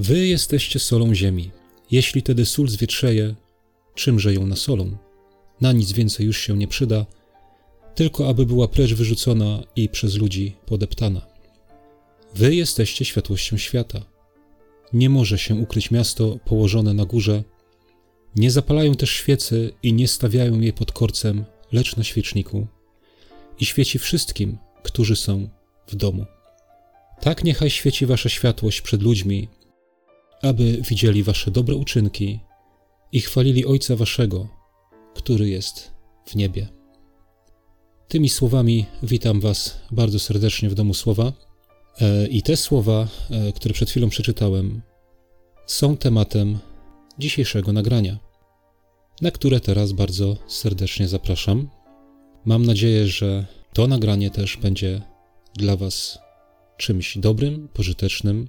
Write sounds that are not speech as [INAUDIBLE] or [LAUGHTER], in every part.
Wy jesteście solą ziemi. Jeśli tedy sól zwietrzeje, czymże ją nasolą? Na nic więcej już się nie przyda, tylko aby była precz wyrzucona i przez ludzi podeptana. Wy jesteście światłością świata. Nie może się ukryć miasto położone na górze. Nie zapalają też świecy i nie stawiają jej pod korcem, lecz na świeczniku. I świeci wszystkim, którzy są w domu. Tak niechaj świeci wasza światłość przed ludźmi, aby widzieli wasze dobre uczynki i chwalili Ojca waszego, który jest w niebie. Tymi słowami witam was bardzo serdecznie w domu słowa. E, I te słowa, e, które przed chwilą przeczytałem, są tematem dzisiejszego nagrania, na które teraz bardzo serdecznie zapraszam. Mam nadzieję, że to nagranie też będzie dla Was czymś dobrym, pożytecznym.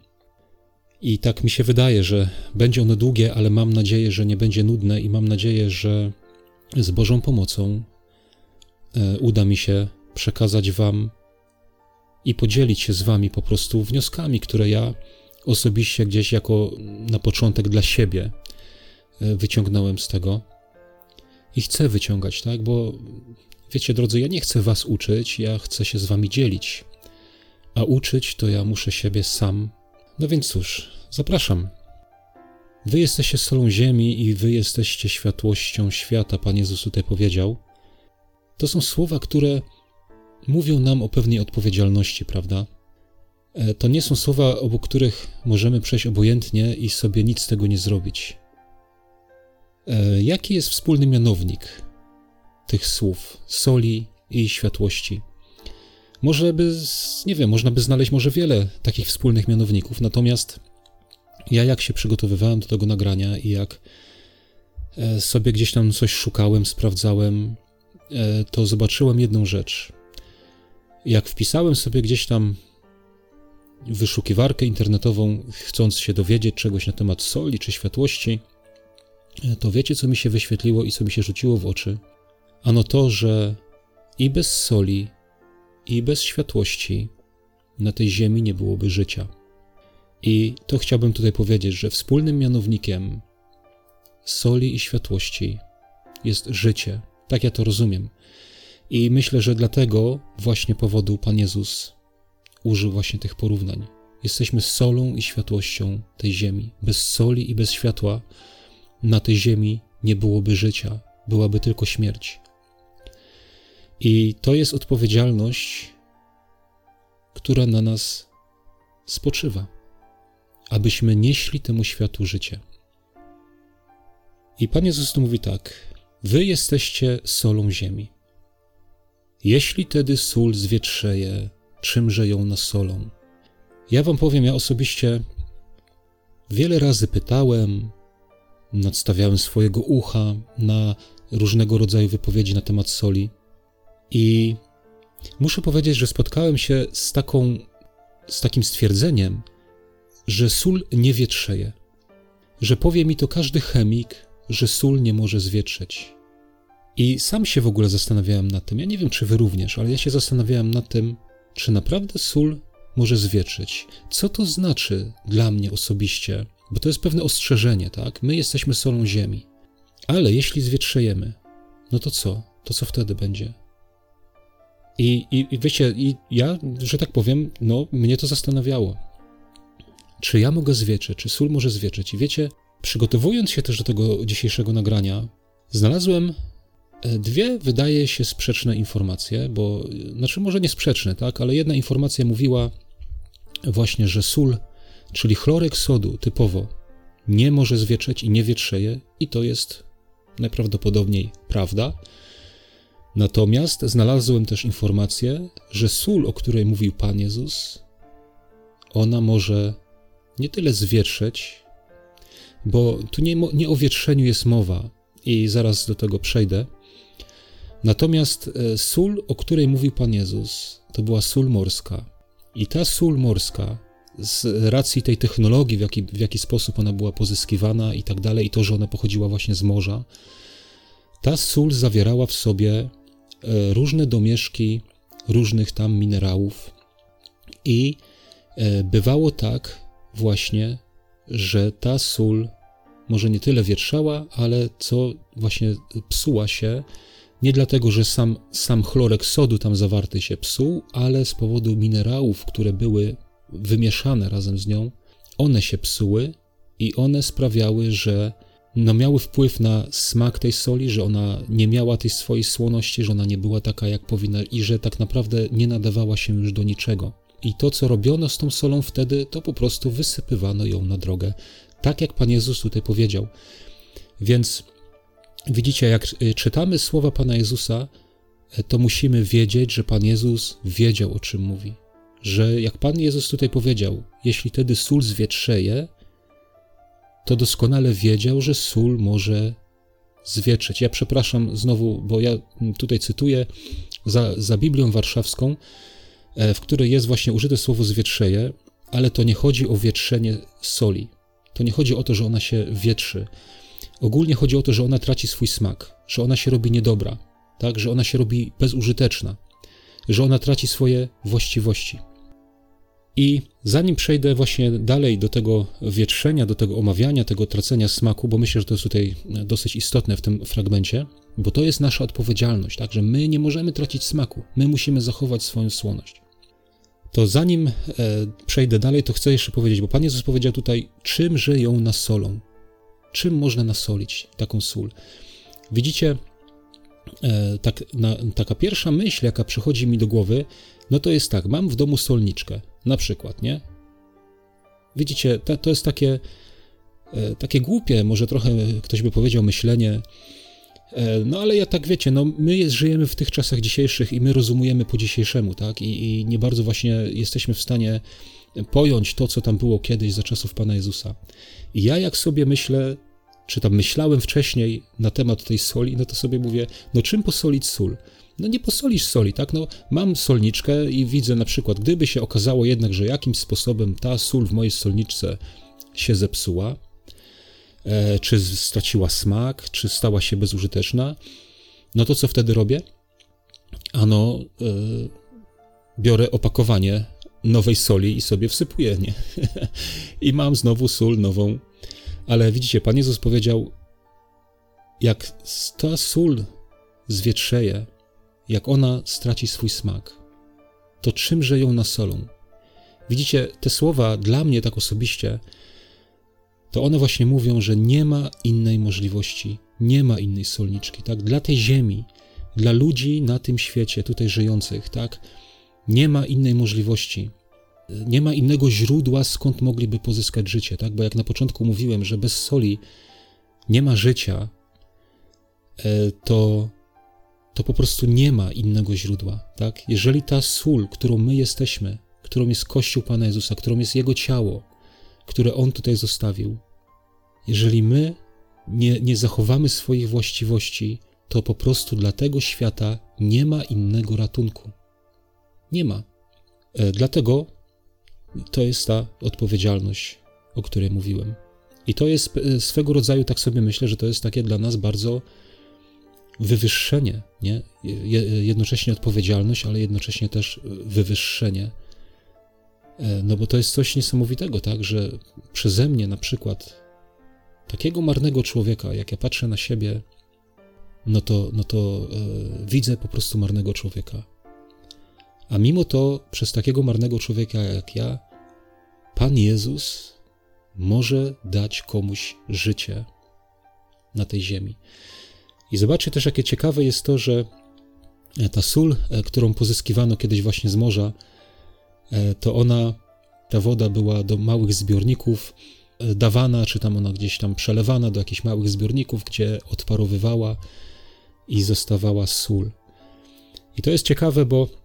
I tak mi się wydaje, że będzie ono długie, ale mam nadzieję, że nie będzie nudne i mam nadzieję, że z Bożą pomocą e, uda mi się przekazać Wam i podzielić się z Wami po prostu wnioskami, które ja osobiście gdzieś jako na początek dla siebie e, wyciągnąłem z tego. I chcę wyciągać, tak? Bo wiecie, drodzy, ja nie chcę Was uczyć, ja chcę się z Wami dzielić. A uczyć to ja muszę siebie sam. No więc cóż, zapraszam. Wy jesteście solą ziemi i wy jesteście światłością świata, Pan Jezus tutaj powiedział. To są słowa, które mówią nam o pewnej odpowiedzialności, prawda? E, to nie są słowa, obok których możemy przejść obojętnie i sobie nic z tego nie zrobić. E, jaki jest wspólny mianownik tych słów, soli i światłości? Może by, nie wiem, można by znaleźć może wiele takich wspólnych mianowników, natomiast ja jak się przygotowywałem do tego nagrania i jak e, sobie gdzieś tam coś szukałem, sprawdzałem, to zobaczyłem jedną rzecz. Jak wpisałem sobie gdzieś tam wyszukiwarkę internetową, chcąc się dowiedzieć czegoś na temat soli czy światłości, to wiecie, co mi się wyświetliło i co mi się rzuciło w oczy? Ano to, że i bez soli, i bez światłości na tej ziemi nie byłoby życia. I to chciałbym tutaj powiedzieć, że wspólnym mianownikiem soli i światłości jest życie. Tak ja to rozumiem. I myślę, że dlatego właśnie powodu Pan Jezus użył właśnie tych porównań. Jesteśmy solą i światłością tej ziemi. Bez soli i bez światła na tej ziemi nie byłoby życia, byłaby tylko śmierć. I to jest odpowiedzialność, która na nas spoczywa, abyśmy nieśli temu światu życie. I Pan Jezus mówi tak: Wy jesteście solą ziemi. Jeśli tedy sól zwietrzeje, czymże ją nasolą? Ja wam powiem, ja osobiście wiele razy pytałem, nadstawiałem swojego ucha na różnego rodzaju wypowiedzi na temat soli i muszę powiedzieć, że spotkałem się z taką, z takim stwierdzeniem, że sól nie wietrzeje, że powie mi to każdy chemik, że sól nie może zwietrzeć. I sam się w ogóle zastanawiałem nad tym. Ja nie wiem, czy wy również, ale ja się zastanawiałem nad tym, czy naprawdę sól może zwietrzyć. Co to znaczy dla mnie osobiście? Bo to jest pewne ostrzeżenie, tak? My jesteśmy solą ziemi. Ale jeśli zwietrzejemy, no to co? To co wtedy będzie? I, i, i wiecie, i ja, że tak powiem, no, mnie to zastanawiało. Czy ja mogę zwietrzeć? Czy sól może zwietrzeć? I wiecie, przygotowując się też do tego dzisiejszego nagrania, znalazłem E, dwie wydaje się sprzeczne informacje, bo znaczy może nie sprzeczne, tak, ale jedna informacja mówiła właśnie, że sól, czyli chlorek sodu typowo nie może zwietrzeć i nie wietrzeje i to jest najprawdopodobniej prawda. Natomiast znalazłem też informację, że sól, o której mówił Pan Jezus, ona może nie tyle zwietrzeć, bo tu nie, nie o wietrzeniu jest mowa i zaraz do tego przejdę, Natomiast e, sól, o której mówił Pan Jezus, to była sól morska. I ta sól morska, z racji tej technologii, w jaki, w jaki sposób ona była pozyskiwana i tak dalej, i to, że ona pochodziła właśnie z morza, ta sól zawierała w sobie różne domieszki różnych tam minerałów. I e, bywało tak właśnie, że ta sól może nie tyle wietrzała, ale co właśnie psuła się, nie dlatego, że sam, sam chlorek sodu tam zawarty się psuł, ale z powodu minerałów, które były wymieszane razem z nią, one się psuły i one sprawiały, że no miały wpływ na smak tej soli, że ona nie miała tej swojej słoności, że ona nie była taka jak powinna i że tak naprawdę nie nadawała się już do niczego. I to, co robiono z tą solą wtedy, to po prostu wysypywano ją na drogę, tak jak Pan Jezus tutaj powiedział. Więc widzicie, jak czytamy słowa Pana Jezusa, to musimy wiedzieć, że Pan Jezus wiedział, o czym mówi. Że jak Pan Jezus tutaj powiedział, jeśli wtedy sól zwietrzeje, to doskonale wiedział, że sól może zwietrzeć. Ja przepraszam znowu, bo ja tutaj cytuję za, za Biblią Warszawską, e, w której jest właśnie użyte słowo zwietrzeje, ale to nie chodzi o wietrzenie soli. To nie chodzi o to, że ona się wietrzy. Ogólnie chodzi o to, że ona traci swój smak, że ona się robi niedobra, tak? że ona się robi bezużyteczna, że ona traci swoje właściwości. I zanim przejdę właśnie dalej do tego wietrzenia, do tego omawiania, tego tracenia smaku, bo myślę, że to jest tutaj dosyć istotne w tym fragmencie, bo to jest nasza odpowiedzialność, tak, że my nie możemy tracić smaku, my musimy zachować swoją słoność. To zanim e, przejdę dalej, to chcę jeszcze powiedzieć, bo Pan Jezus powiedział tutaj, czymże ją nasolą. Czym można nasolić taką sól? Widzicie, e, tak, na, taka pierwsza myśl, jaka przychodzi mi do głowy, no to jest tak, mam w domu solniczkę, na przykład, nie? Widzicie, to, to jest takie, e, takie głupie, może trochę ktoś by powiedział myślenie, e, no ale ja tak wiecie, no my żyjemy w tych czasach dzisiejszych i my rozumujemy po dzisiejszemu, tak? I, I nie bardzo właśnie jesteśmy w stanie pojąć to, co tam było kiedyś za czasów Pana Jezusa. I ja jak sobie myślę, czy tam myślałem wcześniej na temat tej soli, no to sobie mówię, no czym posolić sól? No nie posolisz soli, tak? No, mam solniczkę i widzę na przykład, gdyby się okazało jednak, że jakimś sposobem ta sól w mojej solniczce się zepsuła, e, czy straciła smak, czy stała się bezużyteczna, no to co wtedy robię? Ano, e, biorę opakowanie nowej soli i sobie wsypuję, nie? [LAUGHS] I mam znowu sól nową. Ale widzicie, Pan Jezus powiedział, jak ta sól zwietrzeje, jak ona straci swój smak, to czymże ją nasolą? Widzicie, te słowa dla mnie tak osobiście, to one właśnie mówią, że nie ma innej możliwości, nie ma innej solniczki, tak? Dla tej ziemi, dla ludzi na tym świecie, tutaj żyjących, tak? Nie ma innej możliwości. Nie ma innego źródła, skąd mogliby pozyskać życie, tak? Bo jak na początku mówiłem, że bez soli nie ma życia, e, to to po prostu nie ma innego źródła, tak? Jeżeli ta sól, którą my jesteśmy, którą jest Kościół Pana Jezusa, którą jest Jego ciało, które On tutaj zostawił, jeżeli my nie, nie zachowamy swoich właściwości, to po prostu dla tego świata nie ma innego ratunku. Nie ma. E, dlatego to jest ta odpowiedzialność, o której mówiłem. I to jest e, swego rodzaju, tak sobie myślę, że to jest takie dla nas bardzo wywyższenie, nie? jednocześnie odpowiedzialność, ale jednocześnie też wywyższenie. E, no bo to jest coś niesamowitego, tak, że przeze mnie na przykład takiego marnego człowieka, jak ja patrzę na siebie, no to, no to e, widzę po prostu marnego człowieka. A mimo to przez takiego marnego człowieka jak ja, Pan Jezus może dać komuś życie na tej ziemi. I zobaczcie też, jakie ciekawe jest to, że e, ta sól, e, którą pozyskiwano kiedyś właśnie z morza, e, to ona, ta woda była do małych zbiorników dawana, czy tam ona gdzieś tam przelewana do jakichś małych zbiorników, gdzie odparowywała i zostawała sól. I to jest ciekawe, bo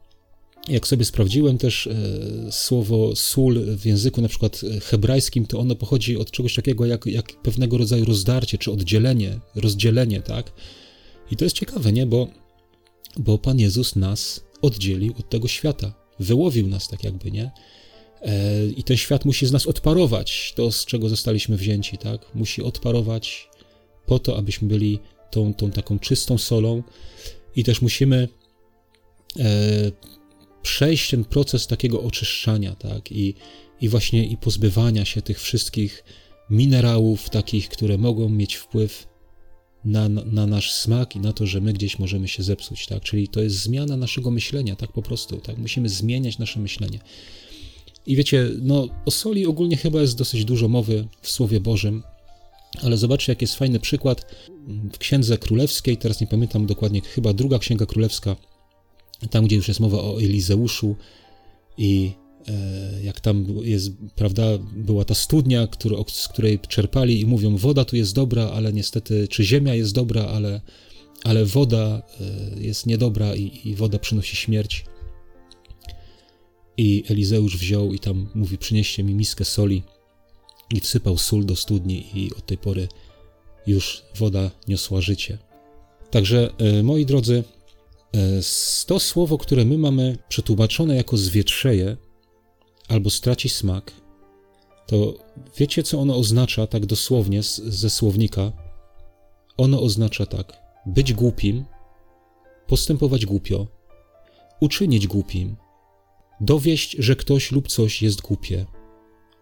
jak sobie sprawdziłem też słowo sól w języku na przykład hebrajskim, to ono pochodzi od czegoś takiego jak, jak pewnego rodzaju rozdarcie czy oddzielenie, rozdzielenie, tak? I to jest ciekawe, nie? Bo, bo Pan Jezus nas oddzielił od tego świata. Wyłowił nas tak jakby, nie? E, I ten świat musi z nas odparować, to z czego zostaliśmy wzięci, tak? Musi odparować po to, abyśmy byli tą, tą taką czystą solą i też musimy e, przejść ten proces takiego oczyszczania, tak? I, i właśnie i pozbywania się tych wszystkich minerałów takich, które mogą mieć wpływ na, na nasz smak i na to, że my gdzieś możemy się zepsuć, tak? Czyli to jest zmiana naszego myślenia, tak po prostu, tak? Musimy zmieniać nasze myślenie. I wiecie, no o soli ogólnie chyba jest dosyć dużo mowy w Słowie Bożym, ale zobaczcie, jaki jest fajny przykład w Księdze Królewskiej, teraz nie pamiętam dokładnie, chyba druga Księga Królewska, tam, gdzie już jest mowa o Elizeuszu i e, jak tam jest, prawda, była ta studnia, który, z której czerpali i mówią, woda tu jest dobra, ale niestety, czy ziemia jest dobra, ale, ale woda e, jest niedobra i, i woda przynosi śmierć. I Elizeusz wziął i tam mówi, przynieście mi miskę soli i wsypał sól do studni i od tej pory już woda niosła życie. Także, e, moi drodzy, to słowo, które my mamy przetłumaczone jako zwietrzeje albo straci smak, to wiecie, co ono oznacza tak dosłownie z, ze słownika? Ono oznacza tak: być głupim, postępować głupio, uczynić głupim, dowieść, że ktoś lub coś jest głupie,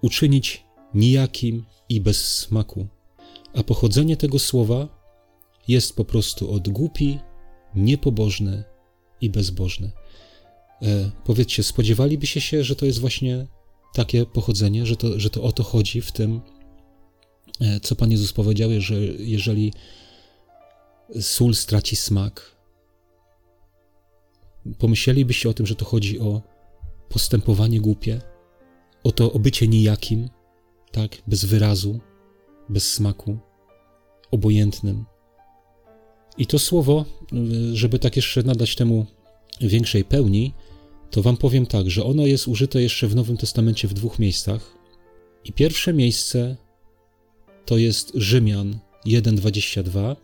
uczynić nijakim i bez smaku. A pochodzenie tego słowa jest po prostu od głupi, niepobożny i bezbożny. E, powiedzcie, spodziewalibyście się, że to jest właśnie takie pochodzenie, że to, że to o to chodzi w tym, e, co Pan Jezus powiedział, że jeżeli sól straci smak, pomyślelibyście o tym, że to chodzi o postępowanie głupie, o to o bycie nijakim, tak, bez wyrazu, bez smaku, obojętnym. I to słowo, y, żeby tak jeszcze nadać temu większej pełni, to wam powiem tak, że ono jest użyte jeszcze w Nowym Testamencie w dwóch miejscach. I pierwsze miejsce to jest Rzymian 1:22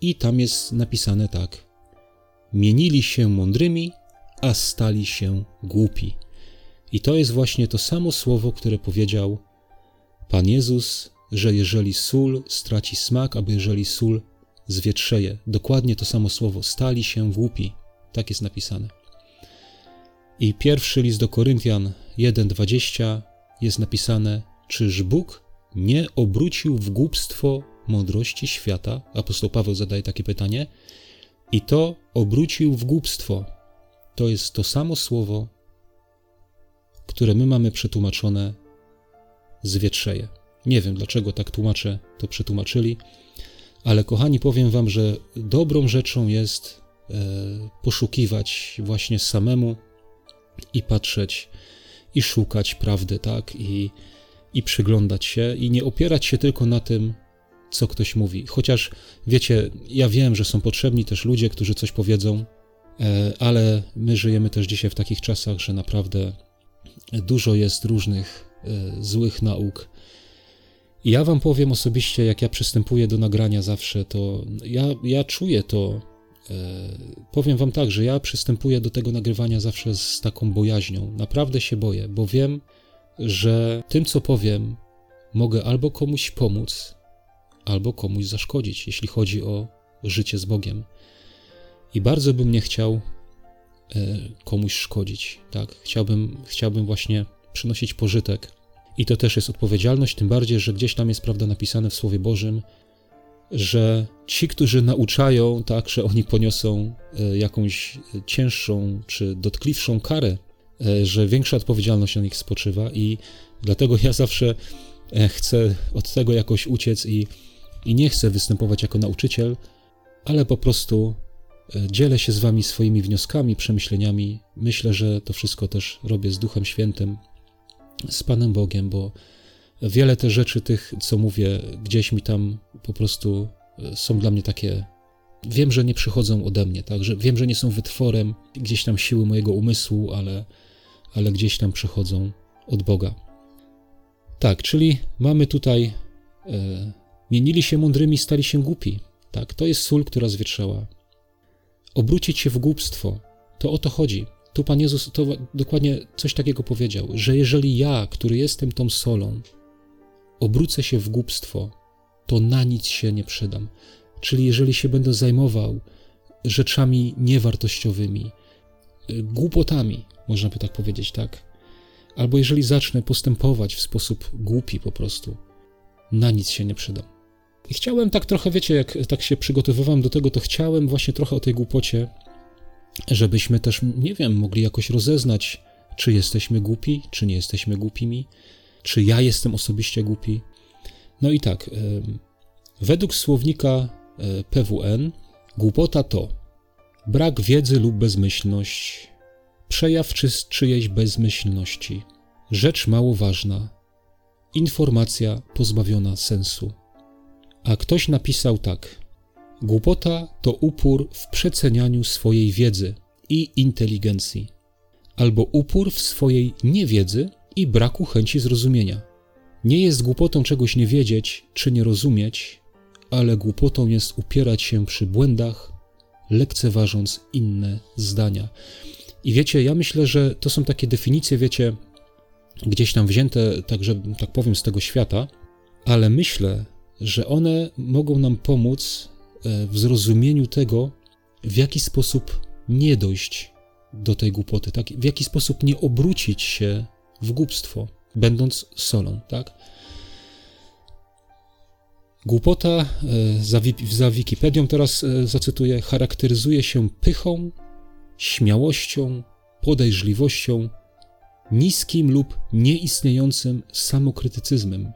i tam jest napisane tak: Mienili się mądrymi, a stali się głupi. I to jest właśnie to samo słowo, które powiedział Pan Jezus, że jeżeli sól straci smak, albo jeżeli sól zwietrzeje, dokładnie to samo słowo, stali się głupi. Tak jest napisane. I pierwszy list do Koryntian 1:20 jest napisane: Czyż Bóg nie obrócił w głupstwo mądrości świata? Apostoł Paweł zadaje takie pytanie. I to obrócił w głupstwo. To jest to samo słowo, które my mamy przetłumaczone zwietrzeje. Nie wiem, dlaczego tak tłumacze to przetłumaczyli, ale kochani, powiem wam, że dobrą rzeczą jest e, poszukiwać właśnie samemu i patrzeć i szukać prawdy, tak? I, I przyglądać się i nie opierać się tylko na tym, co ktoś mówi. Chociaż wiecie, ja wiem, że są potrzebni też ludzie, którzy coś powiedzą, e, ale my żyjemy też dzisiaj w takich czasach, że naprawdę dużo jest różnych e, złych nauk. Ja wam powiem osobiście, jak ja przystępuję do nagrania zawsze, to ja, ja czuję to. E, powiem wam tak, że ja przystępuję do tego nagrywania zawsze z taką bojaźnią. Naprawdę się boję, bo wiem, że tym, co powiem, mogę albo komuś pomóc, albo komuś zaszkodzić, jeśli chodzi o życie z Bogiem. I bardzo bym nie chciał E, komuś szkodzić. Tak? Chciałbym, chciałbym właśnie przynosić pożytek. I to też jest odpowiedzialność, tym bardziej, że gdzieś tam jest prawda napisane w Słowie Bożym, że ci, którzy nauczają, tak, że oni poniosą e, jakąś cięższą czy dotkliwszą karę, e, że większa odpowiedzialność na nich spoczywa i dlatego ja zawsze chcę od tego jakoś uciec i, i nie chcę występować jako nauczyciel, ale po prostu Dzielę się z Wami swoimi wnioskami, przemyśleniami. Myślę, że to wszystko też robię z Duchem Świętym, z Panem Bogiem, bo wiele te rzeczy, tych, co mówię, gdzieś mi tam po prostu e, są dla mnie takie. Wiem, że nie przychodzą ode mnie, tak? Że wiem, że nie są wytworem gdzieś tam siły mojego umysłu, ale, ale gdzieś tam przychodzą od Boga. Tak, czyli mamy tutaj. E, mienili się mądrymi, stali się głupi. Tak, to jest sól, która zwietrzała obrócić się w głupstwo. To o to chodzi. Tu Pan Jezus to dokładnie coś takiego powiedział, że jeżeli ja, który jestem tą solą, obrócę się w głupstwo, to na nic się nie przydam. Czyli jeżeli się będę zajmował rzeczami niewartościowymi, głupotami, można by tak powiedzieć, tak? Albo jeżeli zacznę postępować w sposób głupi po prostu, na nic się nie przyda. I chciałem tak trochę, wiecie, jak tak się przygotowywałem do tego, to chciałem właśnie trochę o tej głupocie, żebyśmy też, nie wiem, mogli jakoś rozeznać, czy jesteśmy głupi, czy nie jesteśmy głupimi, czy ja jestem osobiście głupi. No i tak, według słownika e, PWN, głupota to brak wiedzy lub bezmyślność, przejaw czy czyjejś bezmyślności, rzecz mało ważna, informacja pozbawiona sensu. A ktoś napisał tak: Głupota to upór w przecenianiu swojej wiedzy i inteligencji, albo upór w swojej niewiedzy i braku chęci zrozumienia. Nie jest głupotą czegoś nie wiedzieć czy nie rozumieć, ale głupotą jest upierać się przy błędach, lekceważąc inne zdania. I wiecie, ja myślę, że to są takie definicje, wiecie, gdzieś tam wzięte, także tak powiem, z tego świata, ale myślę, że one mogą nam pomóc w zrozumieniu tego, w jaki sposób nie dojść do tej głupoty, tak? w jaki sposób nie obrócić się w głupstwo, będąc solą. Tak? Głupota, e, za, za Wikipedią teraz e, zacytuję, charakteryzuje się pychą, śmiałością, podejrzliwością, niskim lub nieistniejącym samokrytycyzmem,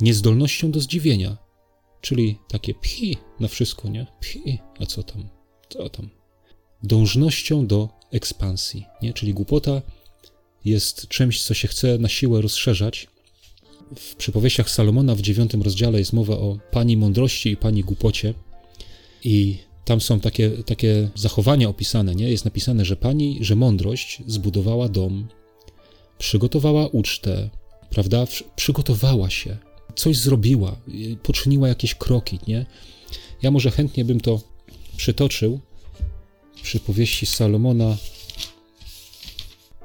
niezdolnością do zdziwienia, czyli takie pchi na wszystko, nie? Pchi, a co tam? Co tam? Dążnością do ekspansji, nie? Czyli głupota jest czymś, co się chce na siłę rozszerzać. W przypowieściach Salomona w dziewiątym rozdziale jest mowa o pani mądrości i pani głupocie. I tam są takie, takie zachowania opisane, nie? Jest napisane, że pani, że mądrość zbudowała dom, przygotowała ucztę, prawda? Przygotowała się, coś zrobiła, poczyniła jakieś kroki, nie? Ja może chętnie bym to przytoczył przy powieści Salomona,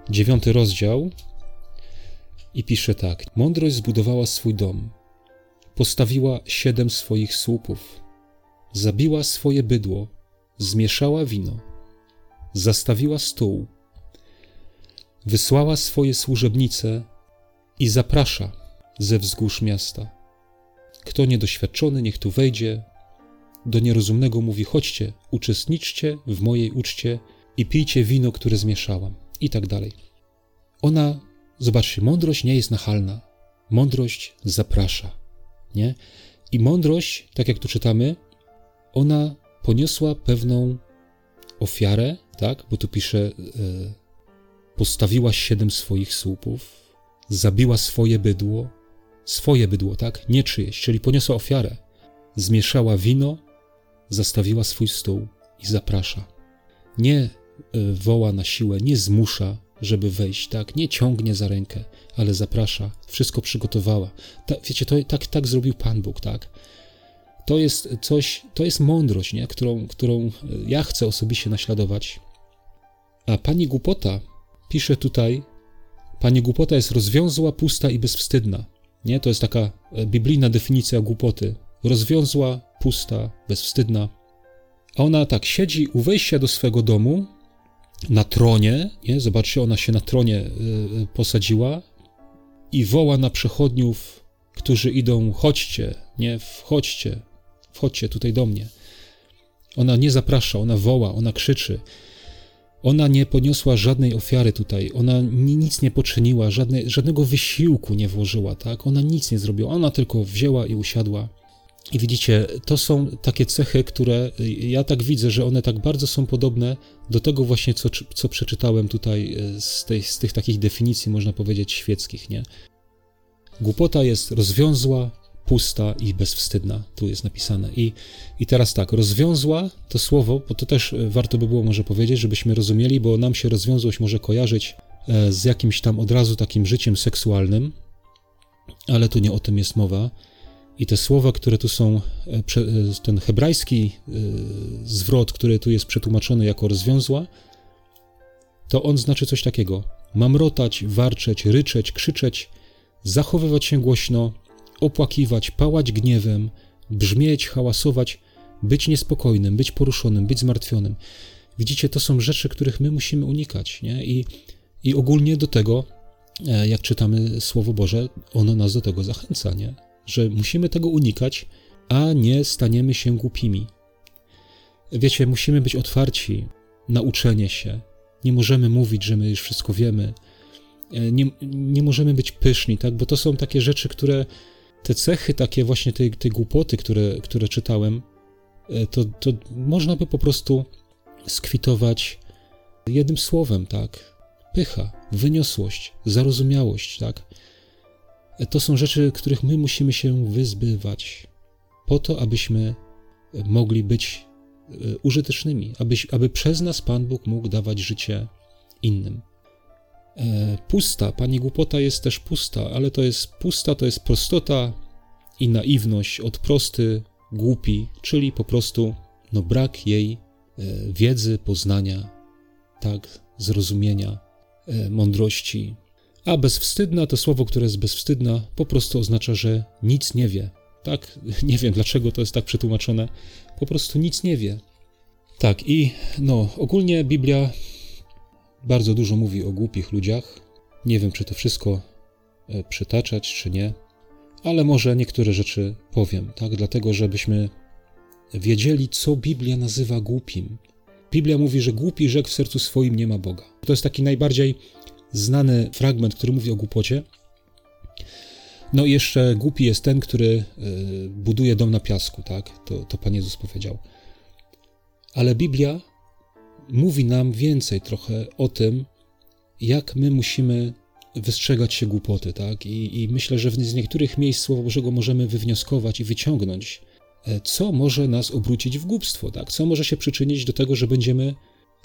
dziewiąty rozdział i pisze tak. Mądrość zbudowała swój dom, postawiła siedem swoich słupów, zabiła swoje bydło, zmieszała wino, zastawiła stół, wysłała swoje służebnice i zaprasza ze wzgórz miasta. Kto niedoświadczony, niech tu wejdzie. Do nierozumnego mówi: chodźcie, uczestniczcie w mojej uczcie i pijcie wino, które zmieszałam, i tak dalej. Ona, zobaczcie, mądrość nie jest nachalna. Mądrość zaprasza, nie? I mądrość, tak jak tu czytamy, ona poniosła pewną ofiarę, tak? Bo tu pisze, e, postawiła siedem swoich słupów, zabiła swoje bydło, swoje bydło, tak? Nie czyjeś, czyli poniosła ofiarę. Zmieszała wino, zastawiła swój stół i zaprasza. Nie e, woła na siłę, nie zmusza, żeby wejść, tak? Nie ciągnie za rękę, ale zaprasza. Wszystko przygotowała. Ta, wiecie, to, tak, tak zrobił Pan Bóg, tak? To jest coś, to jest mądrość, nie? Którą, którą e, ja chcę osobiście naśladować. A pani głupota pisze tutaj, pani głupota jest rozwiązła, pusta i bezwstydna. Nie? To jest taka e, biblijna definicja głupoty. Rozwiązła, pusta, bezwstydna. A ona tak siedzi u wejścia do swego domu, na tronie, nie? zobaczcie, ona się na tronie y, posadziła i woła na przechodniów, którzy idą, chodźcie, nie, wchodźcie, wchodźcie tutaj do mnie. Ona nie zaprasza, ona woła, ona krzyczy. Ona nie poniosła żadnej ofiary tutaj, ona nic nie poczyniła, żadne, żadnego wysiłku nie włożyła, tak? Ona nic nie zrobiła, ona tylko wzięła i usiadła. I widzicie, to są takie cechy, które ja tak widzę, że one tak bardzo są podobne do tego właśnie, co, co przeczytałem tutaj e, z, tej, z tych takich definicji, można powiedzieć, świeckich, nie? Głupota jest rozwiązła, pusta i bezwstydna, tu jest napisane. I, I teraz tak, rozwiązła to słowo, bo to też e, warto by było może powiedzieć, żebyśmy rozumieli, bo nam się rozwiązłość może kojarzyć e, z jakimś tam od razu takim życiem seksualnym, ale tu nie o tym jest mowa. I te słowa, które tu są, e, ten hebrajski zwrot, który tu jest przetłumaczony jako rozwiązła, to on znaczy coś takiego: mamrotać, warczeć, ryczeć, krzyczeć, zachowywać się głośno, opłakiwać, pałać gniewem, brzmieć, hałasować, być niespokojnym, być poruszonym, być zmartwionym. Widzicie, to są rzeczy, których my musimy unikać, nie? I, i ogólnie do tego, e, jak czytamy Słowo Boże, ono nas do tego zachęca, nie? że musimy tego unikać, a nie staniemy się głupimi. Wiecie, musimy być otwarci na uczenie się. Nie możemy mówić, że my już wszystko wiemy. E, nie, nie możemy być pyszni, tak? Bo to są takie rzeczy, które, te cechy, takie właśnie tej, tej głupoty, które, które czytałem, e, to, to można by po prostu skwitować jednym słowem, tak? Pycha, wyniosłość, zarozumiałość, tak? E, to są rzeczy, których my musimy się wyzbywać, po to, abyśmy mogli być użytecznymi, aby, aby przez nas Pan Bóg mógł dawać życie innym. E, pusta, pani głupota jest też pusta, ale to jest pusta, to jest prostota i naiwność od prosty, głupi, czyli po prostu no, brak jej e, wiedzy, poznania, tak, zrozumienia, e, mądrości. A bezwstydna to słowo, które jest bezwstydna, po prostu oznacza, że nic nie wie. Tak, [LAUGHS] nie wiem dlaczego to jest tak przetłumaczone, po prostu nic nie wie. Tak, i no, ogólnie Biblia bardzo dużo mówi o głupich ludziach. Nie wiem, czy to wszystko e, przytaczać, czy nie, ale może niektóre rzeczy powiem, tak? Dlatego, żebyśmy wiedzieli, co Biblia nazywa głupim. Biblia mówi, że głupi rzekł w sercu swoim nie ma Boga. To jest taki najbardziej znany fragment, który mówi o głupocie. No i jeszcze głupi jest ten, który e, buduje dom na piasku, tak? To, to Pan Jezus powiedział. Ale Biblia mówi nam więcej trochę o tym, jak my musimy wystrzegać się głupoty, tak? I, I, myślę, że z niektórych miejsc Słowa Bożego możemy wywnioskować i wyciągnąć, e, co może nas obrócić w głupstwo, tak? Co może się przyczynić do tego, że będziemy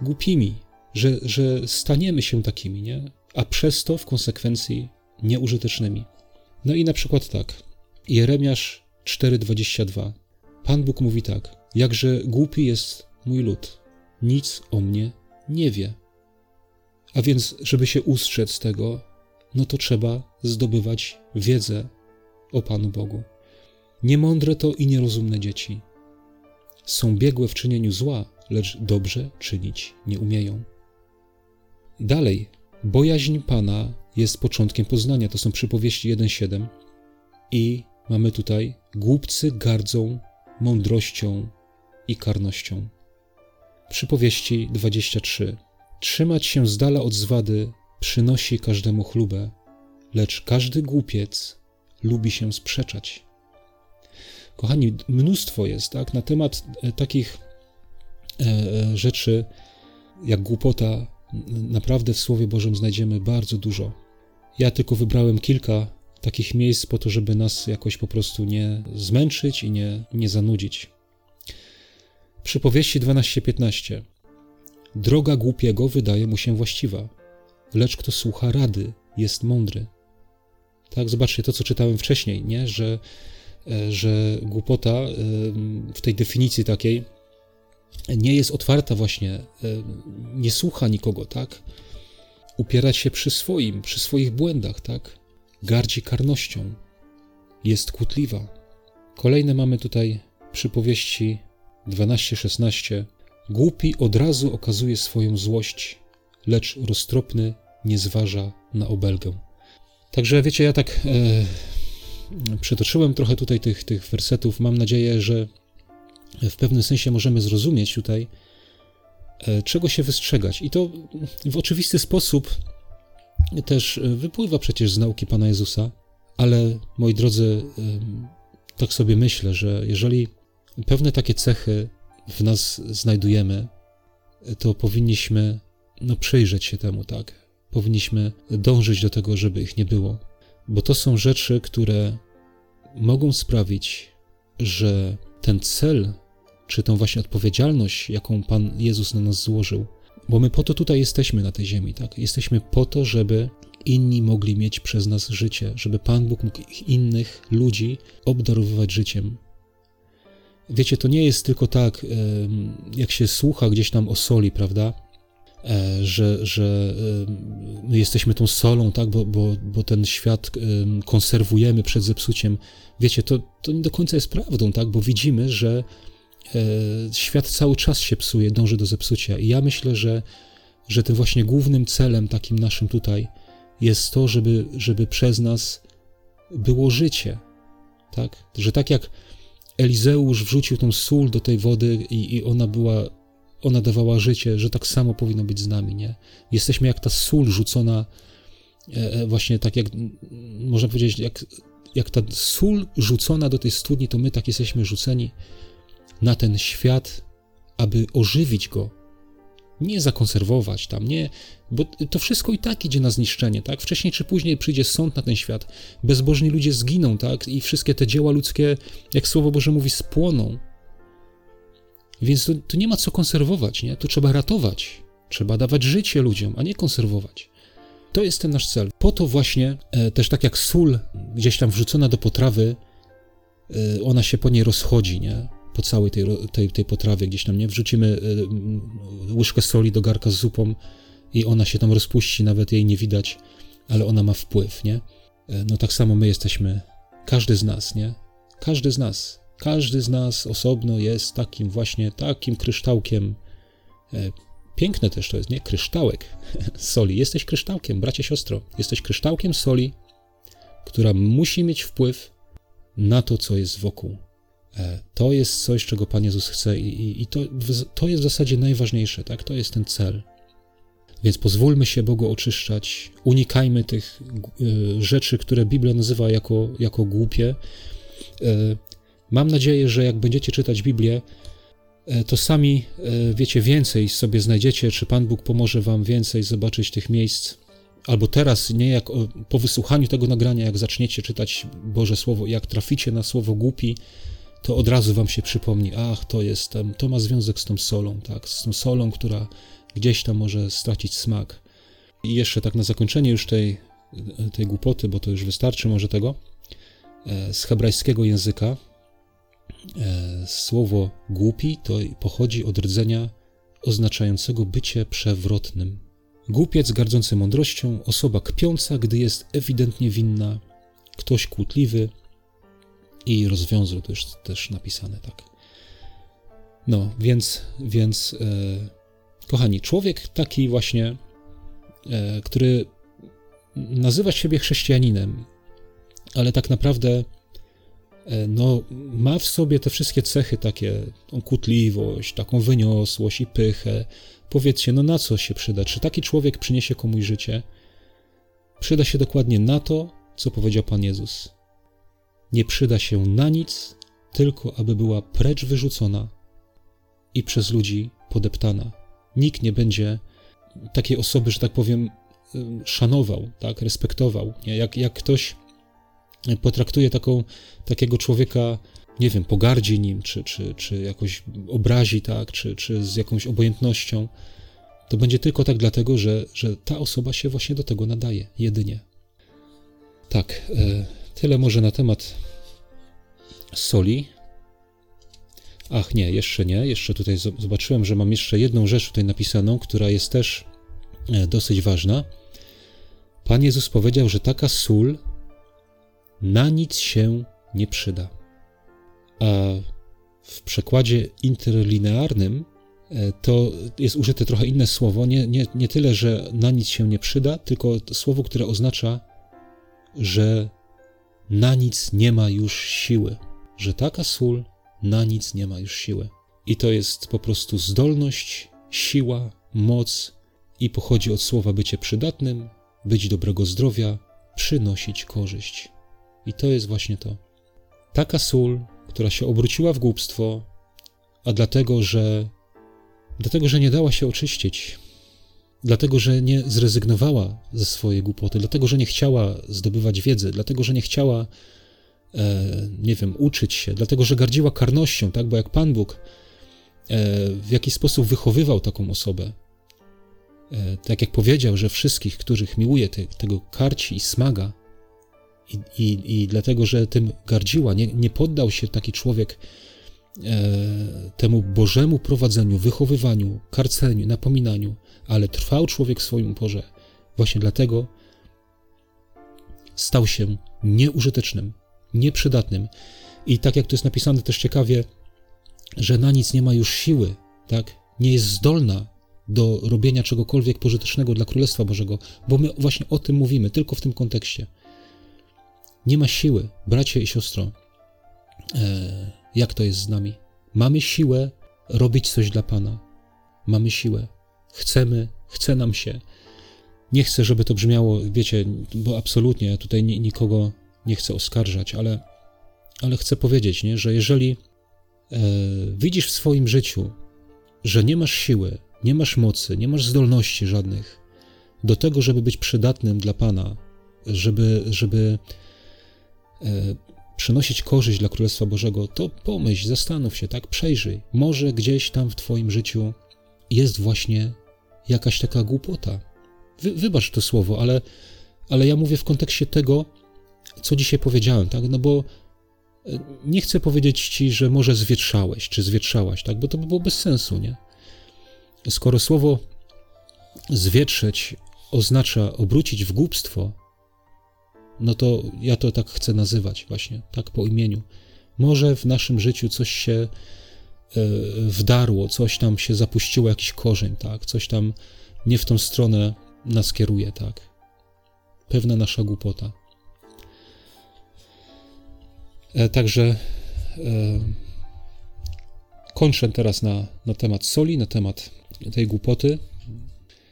głupimi, że, że staniemy się takimi, nie? A przez to w konsekwencji nieużytecznymi. No i na przykład tak. Jeremiasz 4:22. Pan Bóg mówi tak: Jakże głupi jest mój lud nic o mnie nie wie. A więc, żeby się ustrzec tego, no to trzeba zdobywać wiedzę o Panu Bogu. Niemądre to i nierozumne dzieci. Są biegłe w czynieniu zła, lecz dobrze czynić nie umieją. Dalej, bojaźń Pana jest początkiem poznania. To są przypowieści 1.7. I mamy tutaj, głupcy gardzą mądrością i karnością. Przypowieści 23. Trzymać się z dala od zwady przynosi każdemu chlubę, lecz każdy głupiec lubi się sprzeczać. Kochani, mnóstwo jest tak, na temat e, takich e, e, rzeczy jak głupota. Naprawdę w Słowie Bożym znajdziemy bardzo dużo. Ja tylko wybrałem kilka takich miejsc po to, żeby nas jakoś po prostu nie zmęczyć i nie, nie zanudzić. Przypowieści 12:15. Droga głupiego wydaje mu się właściwa, lecz kto słucha rady, jest mądry. Tak, zobaczcie to, co czytałem wcześniej, nie? Że, e, że głupota e, w tej definicji takiej nie jest otwarta właśnie, e, nie słucha nikogo, tak? Upierać się przy swoim, przy swoich błędach, tak? Gardzi karnością, jest kłótliwa. Kolejne mamy tutaj przypowieści 12-16 Głupi od razu okazuje swoją złość, lecz roztropny nie zważa na obelgę. Także wiecie, ja tak e, przytoczyłem trochę tutaj tych, tych wersetów. Mam nadzieję, że w pewnym sensie możemy zrozumieć tutaj, e, czego się wystrzegać. I to w oczywisty sposób też wypływa przecież z nauki Pana Jezusa, ale moi drodzy, e, tak sobie myślę, że jeżeli pewne takie cechy w nas znajdujemy, to powinniśmy no, przyjrzeć się temu, tak? Powinniśmy dążyć do tego, żeby ich nie było, bo to są rzeczy, które mogą sprawić, że ten cel, czy tą właśnie odpowiedzialność, jaką Pan Jezus na nas złożył, bo my po to tutaj jesteśmy na tej ziemi, tak? Jesteśmy po to, żeby inni mogli mieć przez nas życie, żeby Pan Bóg mógł innych ludzi obdarowywać życiem, Wiecie, to nie jest tylko tak, jak się słucha gdzieś tam o soli, prawda? E, że, że my jesteśmy tą solą, tak, bo, bo, bo ten świat konserwujemy przed zepsuciem. Wiecie, to, to nie do końca jest prawdą, tak, bo widzimy, że e, świat cały czas się psuje, dąży do zepsucia. I ja myślę, że, że tym właśnie głównym celem takim naszym tutaj jest to, żeby, żeby przez nas było życie, tak? Że tak jak Elizeusz wrzucił tą sól do tej wody i, i ona była, ona dawała życie, że tak samo powinno być z nami, nie? Jesteśmy jak ta sól rzucona, e, e właśnie tak jak, można powiedzieć, jak, jak ta sól rzucona do tej studni, to my tak jesteśmy rzuceni na ten świat, aby ożywić go, nie zakonserwować tam, nie, bo to wszystko i tak idzie na zniszczenie, tak? Wcześniej czy później przyjdzie sąd na ten świat, bezbożni ludzie zginą, tak? I wszystkie te dzieła ludzkie, jak Słowo Boże mówi, spłoną. Więc to, to nie ma co konserwować, nie? To trzeba ratować, trzeba dawać życie ludziom, a nie konserwować. To jest ten nasz cel. Po to właśnie, e, też tak jak sól gdzieś tam wrzucona do potrawy, e, ona się po niej rozchodzi, nie? Po całej tej, tej, tej potrawie gdzieś tam, nie? Wrzucimy e, łyżkę soli do garka z zupą i ona się tam rozpuści, nawet jej nie widać, ale ona ma wpływ, nie? E, no tak samo my jesteśmy, każdy z nas, nie? Każdy z nas, każdy z nas osobno jest takim właśnie, takim kryształkiem. E, piękne też to jest, nie? Kryształek [LAUGHS] soli. Jesteś kryształkiem, bracie, siostro. Jesteś kryształkiem soli, która musi mieć wpływ na to, co jest wokół. E, to jest coś, czego Pan Jezus chce i, i, i to, to jest w zasadzie najważniejsze, tak? To jest ten cel. Więc pozwólmy się Bogu oczyszczać, unikajmy tych y, rzeczy, które Biblia nazywa jako, jako głupie. Y, mam nadzieję, że jak będziecie czytać Biblię, to sami wiecie więcej sobie znajdziecie, czy Pan Bóg pomoże Wam więcej zobaczyć tych miejsc. Albo teraz, nie jak po wysłuchaniu tego nagrania, jak zaczniecie czytać Boże Słowo, jak traficie na słowo głupi, to od razu wam się przypomni, ach, to jest tam, to ma związek z tą solą, tak, z tą solą, która gdzieś tam może stracić smak. I jeszcze tak na zakończenie już tej, tej głupoty, bo to już wystarczy może tego, e, z hebrajskiego języka e, słowo głupi to pochodzi od rdzenia oznaczającego bycie przewrotnym. Głupiec gardzący mądrością, osoba kpiąca, gdy jest ewidentnie winna, ktoś kłótliwy, i rozwiązał, to już też napisane tak. No, więc, więc e, kochani, człowiek taki właśnie, e, który nazywa siebie chrześcijaninem, ale tak naprawdę e, no, ma w sobie te wszystkie cechy takie, tą kutliwość, taką wyniosłość i pychę. Powiedzcie, no na co się przyda? Czy taki człowiek przyniesie komuś życie? Przyda się dokładnie na to, co powiedział Pan Jezus nie przyda się na nic, tylko aby była precz wyrzucona i przez ludzi podeptana. Nikt nie będzie takiej osoby, że tak powiem, szanował, tak, respektował. Nie? Jak, jak ktoś potraktuje taką, takiego człowieka, nie wiem, pogardzi nim, czy, czy, czy jakoś obrazi, tak, czy, czy z jakąś obojętnością, to będzie tylko tak dlatego, że, że ta osoba się właśnie do tego nadaje, jedynie. Tak, e, tyle może na temat soli. Ach nie, jeszcze nie. Jeszcze tutaj zobaczyłem, że mam jeszcze jedną rzecz tutaj napisaną, która jest też e, dosyć ważna. Pan Jezus powiedział, że taka sól na nic się nie przyda. A w przekładzie interlinearnym e, to jest użyte trochę inne słowo. Nie, nie, nie tyle, że na nic się nie przyda, tylko słowo, które oznacza, że na nic nie ma już siły że taka sól na nic nie ma już siły. I to jest po prostu zdolność, siła, moc i pochodzi od słowa bycie przydatnym, być dobrego zdrowia, przynosić korzyść. I to jest właśnie to. Taka sól, która się obróciła w głupstwo, a dlatego, że dlatego, że nie dała się oczyścić, dlatego, że nie zrezygnowała ze swojej głupoty, dlatego, że nie chciała zdobywać wiedzy, dlatego, że nie chciała E, nie wiem, uczyć się, dlatego że gardziła karnością, tak? Bo jak Pan Bóg e, w jakiś sposób wychowywał taką osobę, e, tak jak powiedział, że wszystkich, których miłuje, te, tego karci i smaga, i, i, i dlatego, że tym gardziła, nie, nie poddał się taki człowiek temu Bożemu prowadzeniu, wychowywaniu, karceniu, napominaniu, ale trwał człowiek w swoim uporze. Właśnie dlatego stał się nieużytecznym, nieprzydatnym. I tak jak to jest napisane też ciekawie, że na nic nie ma już siły, tak? Nie jest zdolna do robienia czegokolwiek pożytecznego dla Królestwa Bożego, bo my właśnie o tym mówimy, tylko w tym kontekście. Nie ma siły, bracie i siostro. e, jak to jest z nami. Mamy siłę robić coś dla Pana. Mamy siłę. Chcemy, chce nam się. Nie chcę, żeby to brzmiało, wiecie, bo absolutnie tutaj nikogo nie chcę oskarżać, ale, ale chcę powiedzieć, nie, że jeżeli e, widzisz w swoim życiu, że nie masz siły, nie masz mocy, nie masz zdolności żadnych do tego, żeby być przydatnym dla Pana, żeby, żeby e, przynosić korzyść dla Królestwa Bożego, to pomyśl, zastanów się, tak, przejrzyj. Może gdzieś tam w Twoim życiu jest właśnie jakaś taka głupota. Wy, wybacz to słowo, ale, ale ja mówię w kontekście tego, co dzisiaj powiedziałem, tak, no bo e, nie chcę powiedzieć Ci, że może zwietrzałeś, czy zwietrzałaś, tak, bo to by było bez sensu, nie? Skoro słowo zwietrzeć oznacza obrócić w głupstwo, no to ja to tak chcę nazywać właśnie, tak po imieniu. Może w naszym życiu coś się wdarło, coś tam się zapuściło, jakiś korzeń, tak, coś tam nie w tą stronę nas kieruje, tak. Pewna nasza głupota. E, także e, kończę teraz na, na temat soli, na temat tej głupoty.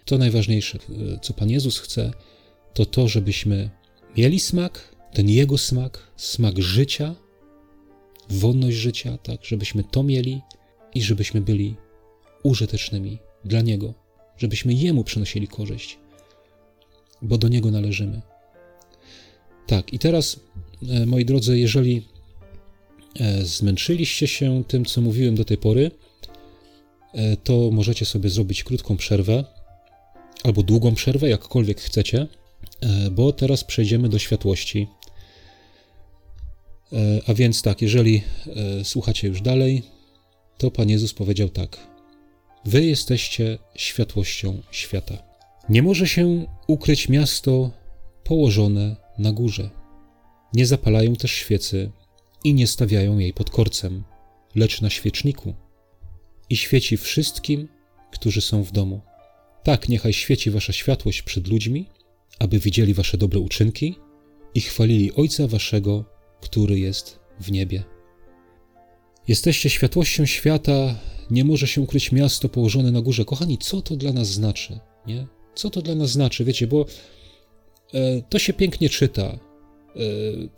To najważniejsze, co Pan Jezus chce, to to, żebyśmy mieli smak, ten Jego smak, smak życia, wolność życia, tak, żebyśmy to mieli i żebyśmy byli użytecznymi dla Niego, żebyśmy Jemu przynosili korzyść, bo do Niego należymy. Tak, i teraz, e, moi drodzy, jeżeli e, zmęczyliście się tym, co mówiłem do tej pory, e, to możecie sobie zrobić krótką przerwę albo długą przerwę, jakkolwiek chcecie. Bo teraz przejdziemy do światłości. E, a więc tak, jeżeli e, słuchacie już dalej, to Pan Jezus powiedział tak: Wy jesteście światłością świata. Nie może się ukryć miasto położone na górze. Nie zapalają też świecy i nie stawiają jej pod korcem, lecz na świeczniku i świeci wszystkim, którzy są w domu. Tak niechaj świeci wasza światłość przed ludźmi, aby widzieli wasze dobre uczynki i chwalili Ojca waszego, który jest w niebie. Jesteście światłością świata, nie może się ukryć miasto położone na górze. Kochani, co to dla nas znaczy? Nie? Co to dla nas znaczy? Wiecie, bo e, to się pięknie czyta. E,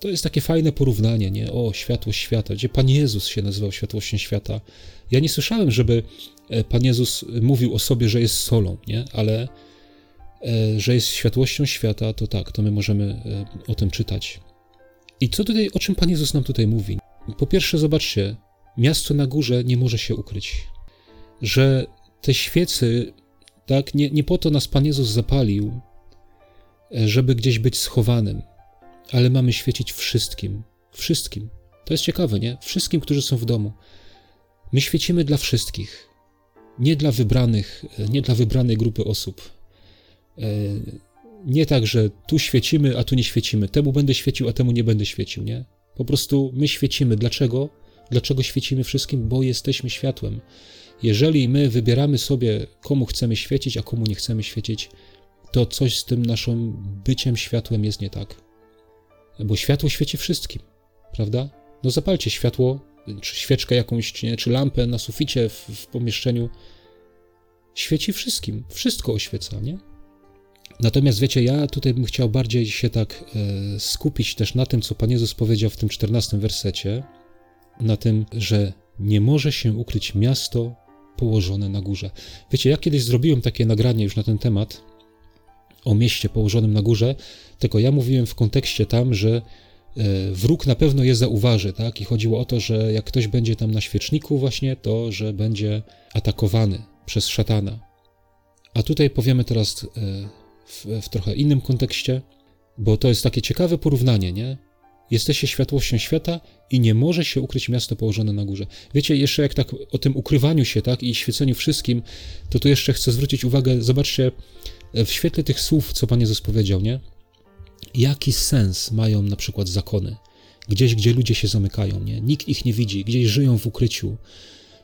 to jest takie fajne porównanie, nie? O, światłość świata, gdzie Pan Jezus się nazywał światłością świata. Ja nie słyszałem, żeby e, Pan Jezus mówił o sobie, że jest solą, nie? Ale E, że jest światłością świata, to tak, to my możemy e, o tym czytać. I co tutaj, o czym Pan Jezus nam tutaj mówi? Po pierwsze, zobaczcie, miasto na górze nie może się ukryć. Że te świecy, tak, nie, nie po to nas Pan Jezus zapalił, e, żeby gdzieś być schowanym, ale mamy świecić wszystkim. Wszystkim. To jest ciekawe, nie? Wszystkim, którzy są w domu. My świecimy dla wszystkich. Nie dla wybranych, nie dla wybranej grupy osób, E, nie tak, że tu świecimy, a tu nie świecimy. Temu będę świecił, a temu nie będę świecił, nie? Po prostu my świecimy. Dlaczego? Dlaczego świecimy wszystkim? Bo jesteśmy światłem. Jeżeli my wybieramy sobie, komu chcemy świecić, a komu nie chcemy świecić, to coś z tym naszym byciem światłem jest nie tak. Bo światło świeci wszystkim, prawda? No zapalcie światło, czy świeczkę jakąś, czy, nie, czy lampę na suficie w, w pomieszczeniu. Świeci wszystkim, wszystko oświeca, nie? Natomiast wiecie, ja tutaj bym chciał bardziej się tak e, skupić też na tym, co Pan Jezus powiedział w tym czternastym wersecie, na tym, że nie może się ukryć miasto położone na górze. Wiecie, ja kiedyś zrobiłem takie nagranie już na ten temat o mieście położonym na górze, tylko ja mówiłem w kontekście tam, że e, wróg na pewno je zauważy, tak? I chodziło o to, że jak ktoś będzie tam na świeczniku właśnie, to że będzie atakowany przez szatana. A tutaj powiemy teraz e, w, w trochę innym kontekście, bo to jest takie ciekawe porównanie, nie? Jesteście światłością świata i nie może się ukryć miasto położone na górze. Wiecie, jeszcze jak tak o tym ukrywaniu się, tak, i świeceniu wszystkim, to tu jeszcze chcę zwrócić uwagę, zobaczcie, w świetle tych słów, co Pan Jezus powiedział, nie? Jaki sens mają na przykład zakony? Gdzieś, gdzie ludzie się zamykają, nie? Nikt ich nie widzi, gdzieś żyją w ukryciu,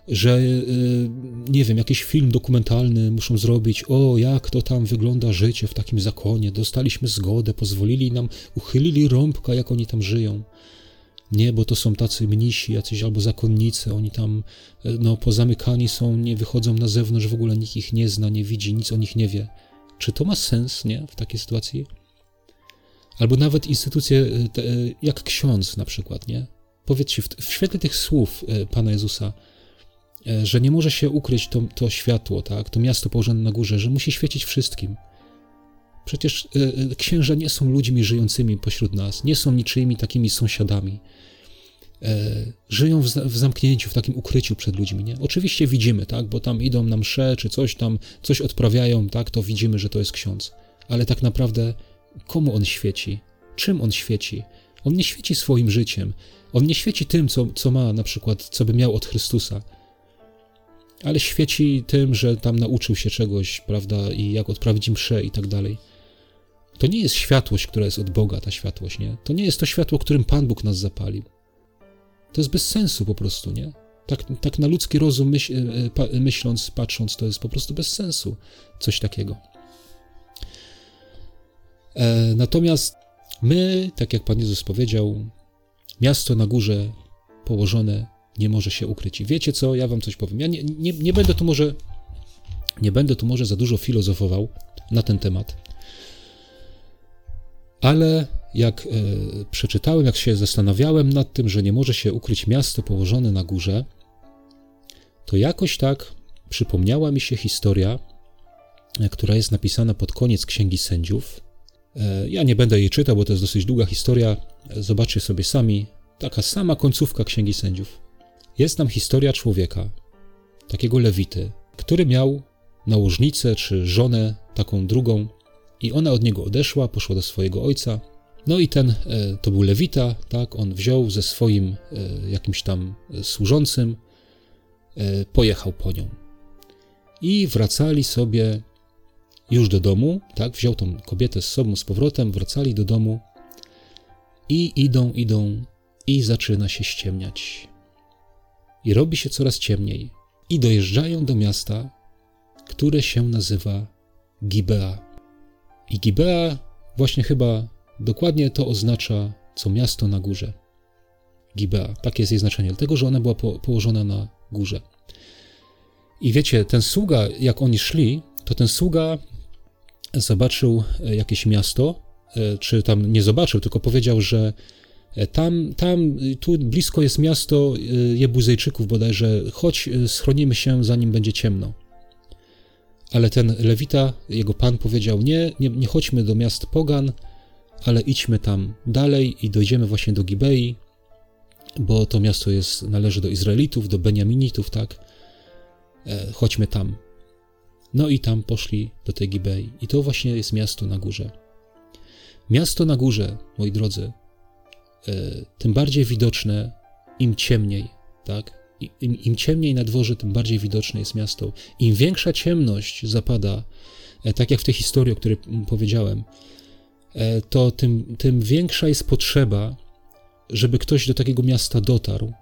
że y, nie wiem, jakiś film dokumentalny muszą zrobić, o jak to tam wygląda życie w takim zakonie, dostaliśmy zgodę, pozwolili nam, uchylili rąbka, jak oni tam żyją. Nie, bo to są tacy mnisi, jacyś albo zakonnicy, oni tam e, no, pozamykani są, nie wychodzą na zewnątrz, w ogóle nikt ich nie zna, nie widzi, nic o nich nie wie. Czy to ma sens, nie, w takiej sytuacji? Albo nawet instytucje e, jak ksiądz na przykład, nie? Powiedzcie, w, w świetle tych słów Pana Jezusa, że nie może się ukryć to, to światło, tak, to miasto położone na górze, że musi świecić wszystkim. Przecież księża nie są ludźmi żyjącymi pośród nas, nie są niczyimi takimi sąsiadami e, żyją w, w, zamknięciu, w takim ukryciu przed ludźmi, nie? Oczywiście widzimy, tak, bo tam idą na msze, czy coś tam, coś odprawiają, tak, to widzimy, że to jest ksiądz. Ale tak naprawdę komu on świeci? Czym on świeci? On nie świeci swoim życiem. On nie świeci tym, co, co ma na przykład, co by miał od Chrystusa. Ale świeci tym, że tam nauczył się czegoś, prawda, i jak odprawić mszę i tak dalej. To nie jest światłość, która jest od Boga, ta światłość, nie? To nie jest to światło, którym Pan Bóg nas zapalił. To jest bez sensu po prostu, nie? Tak, tak na ludzki rozum myśl, e, e, myśląc, patrząc, to jest po prostu bez sensu coś takiego. E, natomiast my, tak jak Pan Jezus powiedział, miasto na górze położone nie może się ukryć. I wiecie co, ja wam coś powiem. Ja nie, nie, nie będę tu może nie będę tu może za dużo filozofował na ten temat, ale jak e, przeczytałem, jak się zastanawiałem nad tym, że nie może się ukryć miasto położone na górze, to jakoś tak przypomniała mi się historia, e, która jest napisana pod koniec Księgi Sędziów. E, ja nie będę jej czytał, bo to jest dosyć długa historia. Zobaczcie sobie sami. Taka sama końcówka Księgi Sędziów. Jest tam historia człowieka, takiego lewity, który miał nałożnicę czy żonę, taką drugą, i ona od niego odeszła, poszła do swojego ojca. No i ten, e, to był lewita, tak, on wziął ze swoim e, jakimś tam e, służącym, pojechał po nią. I wracali sobie już do domu, tak, wziął tą kobietę z sobą z powrotem, wracali do domu i idą, idą i zaczyna się ściemniać. I robi się coraz ciemniej. I dojeżdżają do miasta, które się nazywa Gibea. I Gibea właśnie chyba dokładnie to oznacza, co miasto na górze. Gibea, takie jest jej znaczenie, dlatego że ona była po, położona na górze. I wiecie, ten sługa, jak oni szli, to ten sługa zobaczył e, jakieś miasto, e, czy tam nie zobaczył, tylko powiedział, że tam, tam, tu blisko jest miasto Jebuzejczyków bodajże, chodź, schronimy się, zanim będzie ciemno. Ale ten Lewita, jego pan powiedział: Nie, nie, nie chodźmy do miast Pogan, ale idźmy tam dalej i dojdziemy właśnie do Gibei, bo to miasto jest, należy do Izraelitów, do Beniaminitów, tak? E, chodźmy tam. No i tam poszli do tej Gibei. I to właśnie jest miasto na górze. Miasto na górze, moi drodzy, e, tym bardziej widoczne, im ciemniej, tak? Im, Im, ciemniej na dworze, tym bardziej widoczne jest miasto. Im większa ciemność zapada, e, tak jak w tej historii, o której powiedziałem, e, to tym, tym większa jest potrzeba, żeby ktoś do takiego miasta dotarł.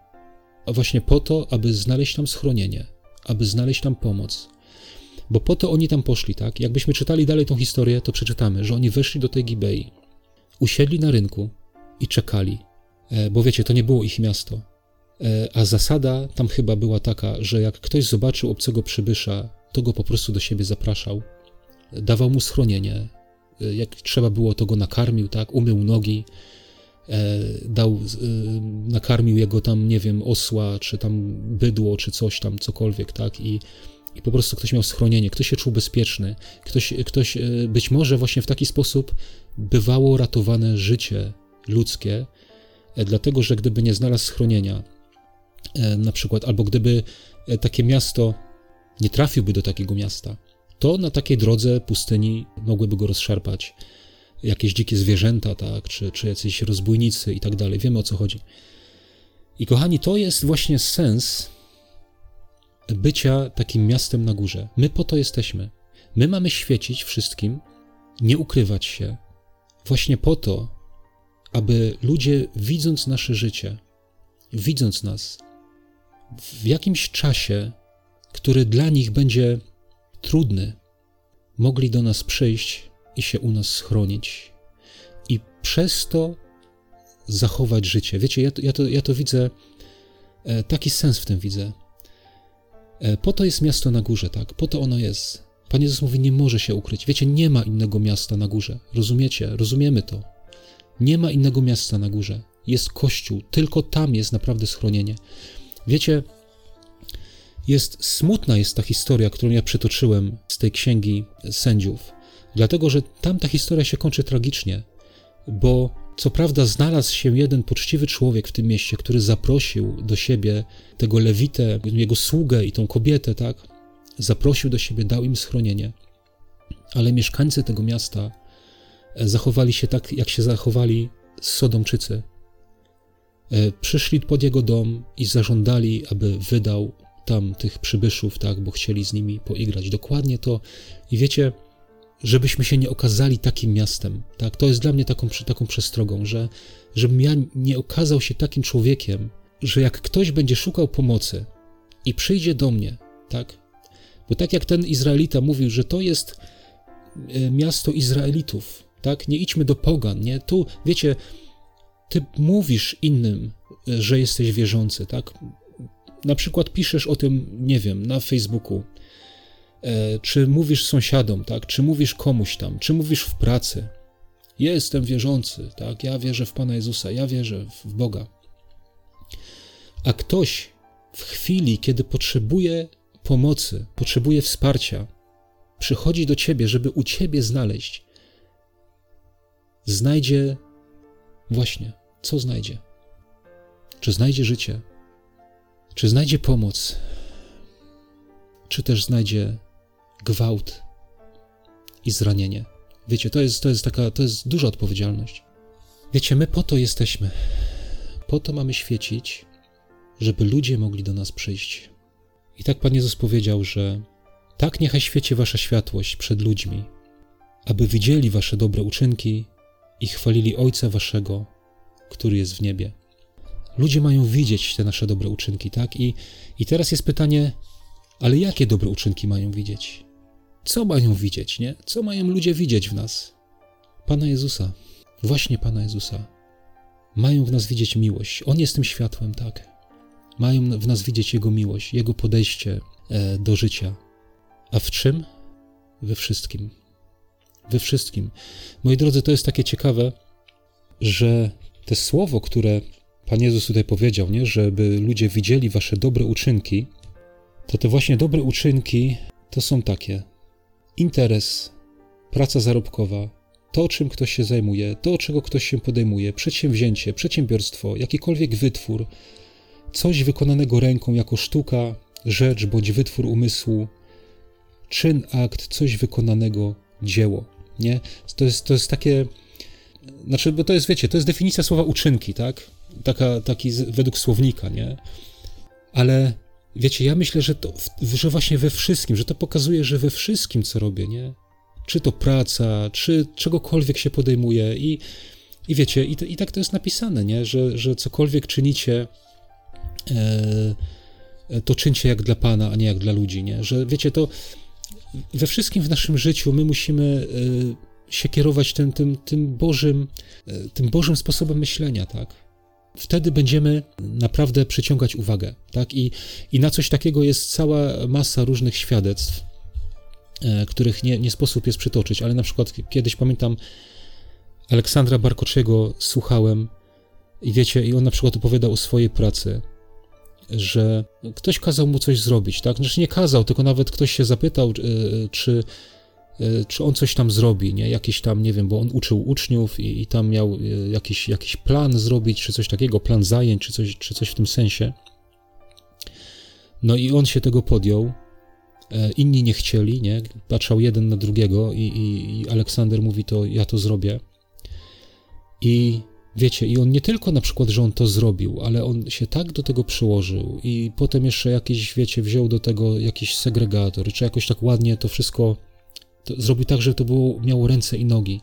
A właśnie po to, aby znaleźć tam schronienie, aby znaleźć tam pomoc. Bo po to oni tam poszli, tak? Jakbyśmy czytali dalej tą historię, to przeczytamy, że oni weszli do tej Gibei, usiedli na rynku i czekali. E, bo wiecie, to nie było ich miasto. E, a zasada tam chyba była taka, że jak ktoś zobaczył obcego przybysza, to go po prostu do siebie zapraszał, dawał mu schronienie, e, jak trzeba było, to go nakarmił, tak, umył nogi, dał, nakarmił jego tam, nie wiem, osła, czy tam bydło, czy coś tam, cokolwiek, tak, i, i po prostu ktoś miał schronienie, ktoś się czuł bezpieczny, ktoś, ktoś być może właśnie w taki sposób bywało ratowane życie ludzkie, dlatego że gdyby nie znalazł schronienia, E, na przykład, albo gdyby e, takie miasto nie trafiłby do takiego miasta, to na takiej drodze pustyni mogłyby go rozszarpać jakieś dzikie zwierzęta, tak, czy, czy jacyś rozbójnicy i tak dalej. Wiemy o co chodzi. I kochani, to jest właśnie sens bycia takim miastem na górze. My po to jesteśmy. My mamy świecić wszystkim, nie ukrywać się, właśnie po to, aby ludzie, widząc nasze życie, widząc nas, w jakimś czasie, który dla nich będzie trudny, mogli do nas przyjść i się u nas schronić. I przez to zachować życie. Wiecie, ja to, ja to, ja to widzę, e, taki sens w tym widzę. E, po to jest miasto na górze, tak? Po to ono jest. Pan Jezus mówi, nie może się ukryć. Wiecie, nie ma innego miasta na górze. Rozumiecie? Rozumiemy to. Nie ma innego miasta na górze. Jest Kościół, tylko tam jest naprawdę schronienie. Wiecie, jest smutna jest ta historia, którą ja przytoczyłem z tej księgi sędziów, dlatego że tam ta historia się kończy tragicznie, bo co prawda znalazł się jeden poczciwy człowiek w tym mieście, który zaprosił do siebie tego lewitę, jego sługę i tą kobietę, tak? Zaprosił do siebie, dał im schronienie. Ale mieszkańcy tego miasta zachowali się tak, jak się zachowali Sodomczycy. E, przyszli pod jego dom i zażądali, aby wydał tam tych przybyszów, tak, bo chcieli z nimi poigrać. Dokładnie to. I wiecie, żebyśmy się nie okazali takim miastem, tak, to jest dla mnie taką, taką przestrogą, że żebym ja nie okazał się takim człowiekiem, że jak ktoś będzie szukał pomocy i przyjdzie do mnie, tak, bo tak jak ten Izraelita mówił, że to jest e, miasto Izraelitów, tak, nie idźmy do pogan, nie, tu, wiecie, ty mówisz innym, e, że jesteś wierzący, tak, na przykład piszesz o tym, nie wiem, na Facebooku, e, czy mówisz sąsiadom, tak, czy mówisz komuś tam, czy mówisz w pracy. Jestem wierzący, tak, ja wierzę w Pana Jezusa, ja wierzę w Boga. A ktoś w chwili, kiedy potrzebuje pomocy, potrzebuje wsparcia, przychodzi do ciebie, żeby u ciebie znaleźć, znajdzie właśnie, co znajdzie? Czy znajdzie życie? Czy znajdzie pomoc, czy też znajdzie gwałt i zranienie? Wiecie, to jest, to jest taka, to jest duża odpowiedzialność. Wiecie, my po to jesteśmy. Po to mamy świecić, żeby ludzie mogli do nas przyjść. I tak Pan Jezus powiedział, że tak niechaj świeci wasza światłość przed ludźmi, aby widzieli wasze dobre uczynki i chwalili Ojca waszego, który jest w niebie. Ludzie mają widzieć te nasze dobre uczynki, tak? I, I teraz jest pytanie, ale jakie dobre uczynki mają widzieć? Co mają widzieć, nie? Co mają ludzie widzieć w nas? Pana Jezusa, właśnie Pana Jezusa. Mają w nas widzieć miłość. On jest tym światłem, tak. Mają w nas widzieć Jego miłość, Jego podejście e, do życia. A w czym? We wszystkim. We wszystkim. Moi drodzy, to jest takie ciekawe, że te słowo, które Pan Jezus tutaj powiedział, nie, żeby ludzie widzieli wasze dobre uczynki, to te właśnie dobre uczynki to są takie: interes, praca zarobkowa, to, czym ktoś się zajmuje, to, czego ktoś się podejmuje, przedsięwzięcie, przedsiębiorstwo, jakikolwiek wytwór, coś wykonanego ręką jako sztuka, rzecz bądź wytwór umysłu, czyn, akt, coś wykonanego, dzieło. Nie? To, jest, to jest takie. Znaczy, bo to jest, wiecie, to jest definicja słowa uczynki, tak? taka, taki według słownika, nie? Ale wiecie, ja myślę, że to, że właśnie we wszystkim, że to pokazuje, że we wszystkim, co robię, nie? Czy to praca, czy czegokolwiek się podejmuje i, i wiecie, i, i tak to jest napisane, nie? Że, że cokolwiek czynicie, e, to czyńcie jak dla Pana, a nie jak dla ludzi, nie? Że wiecie, to we wszystkim w naszym życiu my musimy e, się kierować tym, tym, tym, Bożym, e, tym Bożym sposobem myślenia, tak? wtedy będziemy naprawdę przyciągać uwagę. Tak? I, I na coś takiego jest cała masa różnych świadectw, e, których nie, nie sposób jest przytoczyć, ale na przykład kiedyś pamiętam Aleksandra Barkoczego słuchałem i wiecie, i on na przykład opowiadał o swojej pracy, że ktoś kazał mu coś zrobić, tak? Znaczy nie kazał, tylko nawet ktoś się zapytał, czy czy on coś tam zrobi, nie? Jakiś tam, nie wiem, bo on uczył uczniów i, i tam miał e, jakiś, jakiś plan zrobić, czy coś takiego, plan zajęć, czy coś, czy coś w tym sensie. No i on się tego podjął. E, inni nie chcieli, nie? Patrzał jeden na drugiego i, i, i Aleksander mówi to, ja to zrobię. I wiecie, i on nie tylko na przykład, że on to zrobił, ale on się tak do tego przyłożył i potem jeszcze jakiś, wiecie, wziął do tego jakiś segregator, czy jakoś tak ładnie to wszystko zrobił tak, że to było, miało ręce i nogi.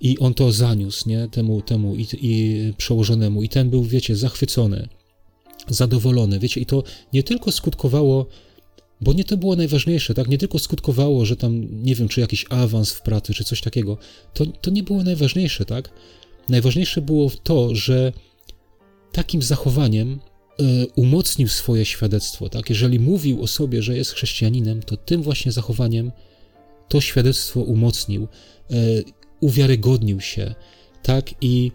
I on to zaniósł, nie, temu, temu i, i przełożonemu. I ten był, wiecie, zachwycony, zadowolony, wiecie, i to nie tylko skutkowało, bo nie to było najważniejsze, tak, nie tylko skutkowało, że tam, nie wiem, czy jakiś awans w pracy, czy coś takiego, to, to nie było najważniejsze, tak, Najważniejsze było to, że takim zachowaniem e, umocnił swoje świadectwo. Tak? Jeżeli mówił o sobie, że jest chrześcijaninem, to tym właśnie zachowaniem to świadectwo umocnił, e, uwiarygodnił się. Tak? I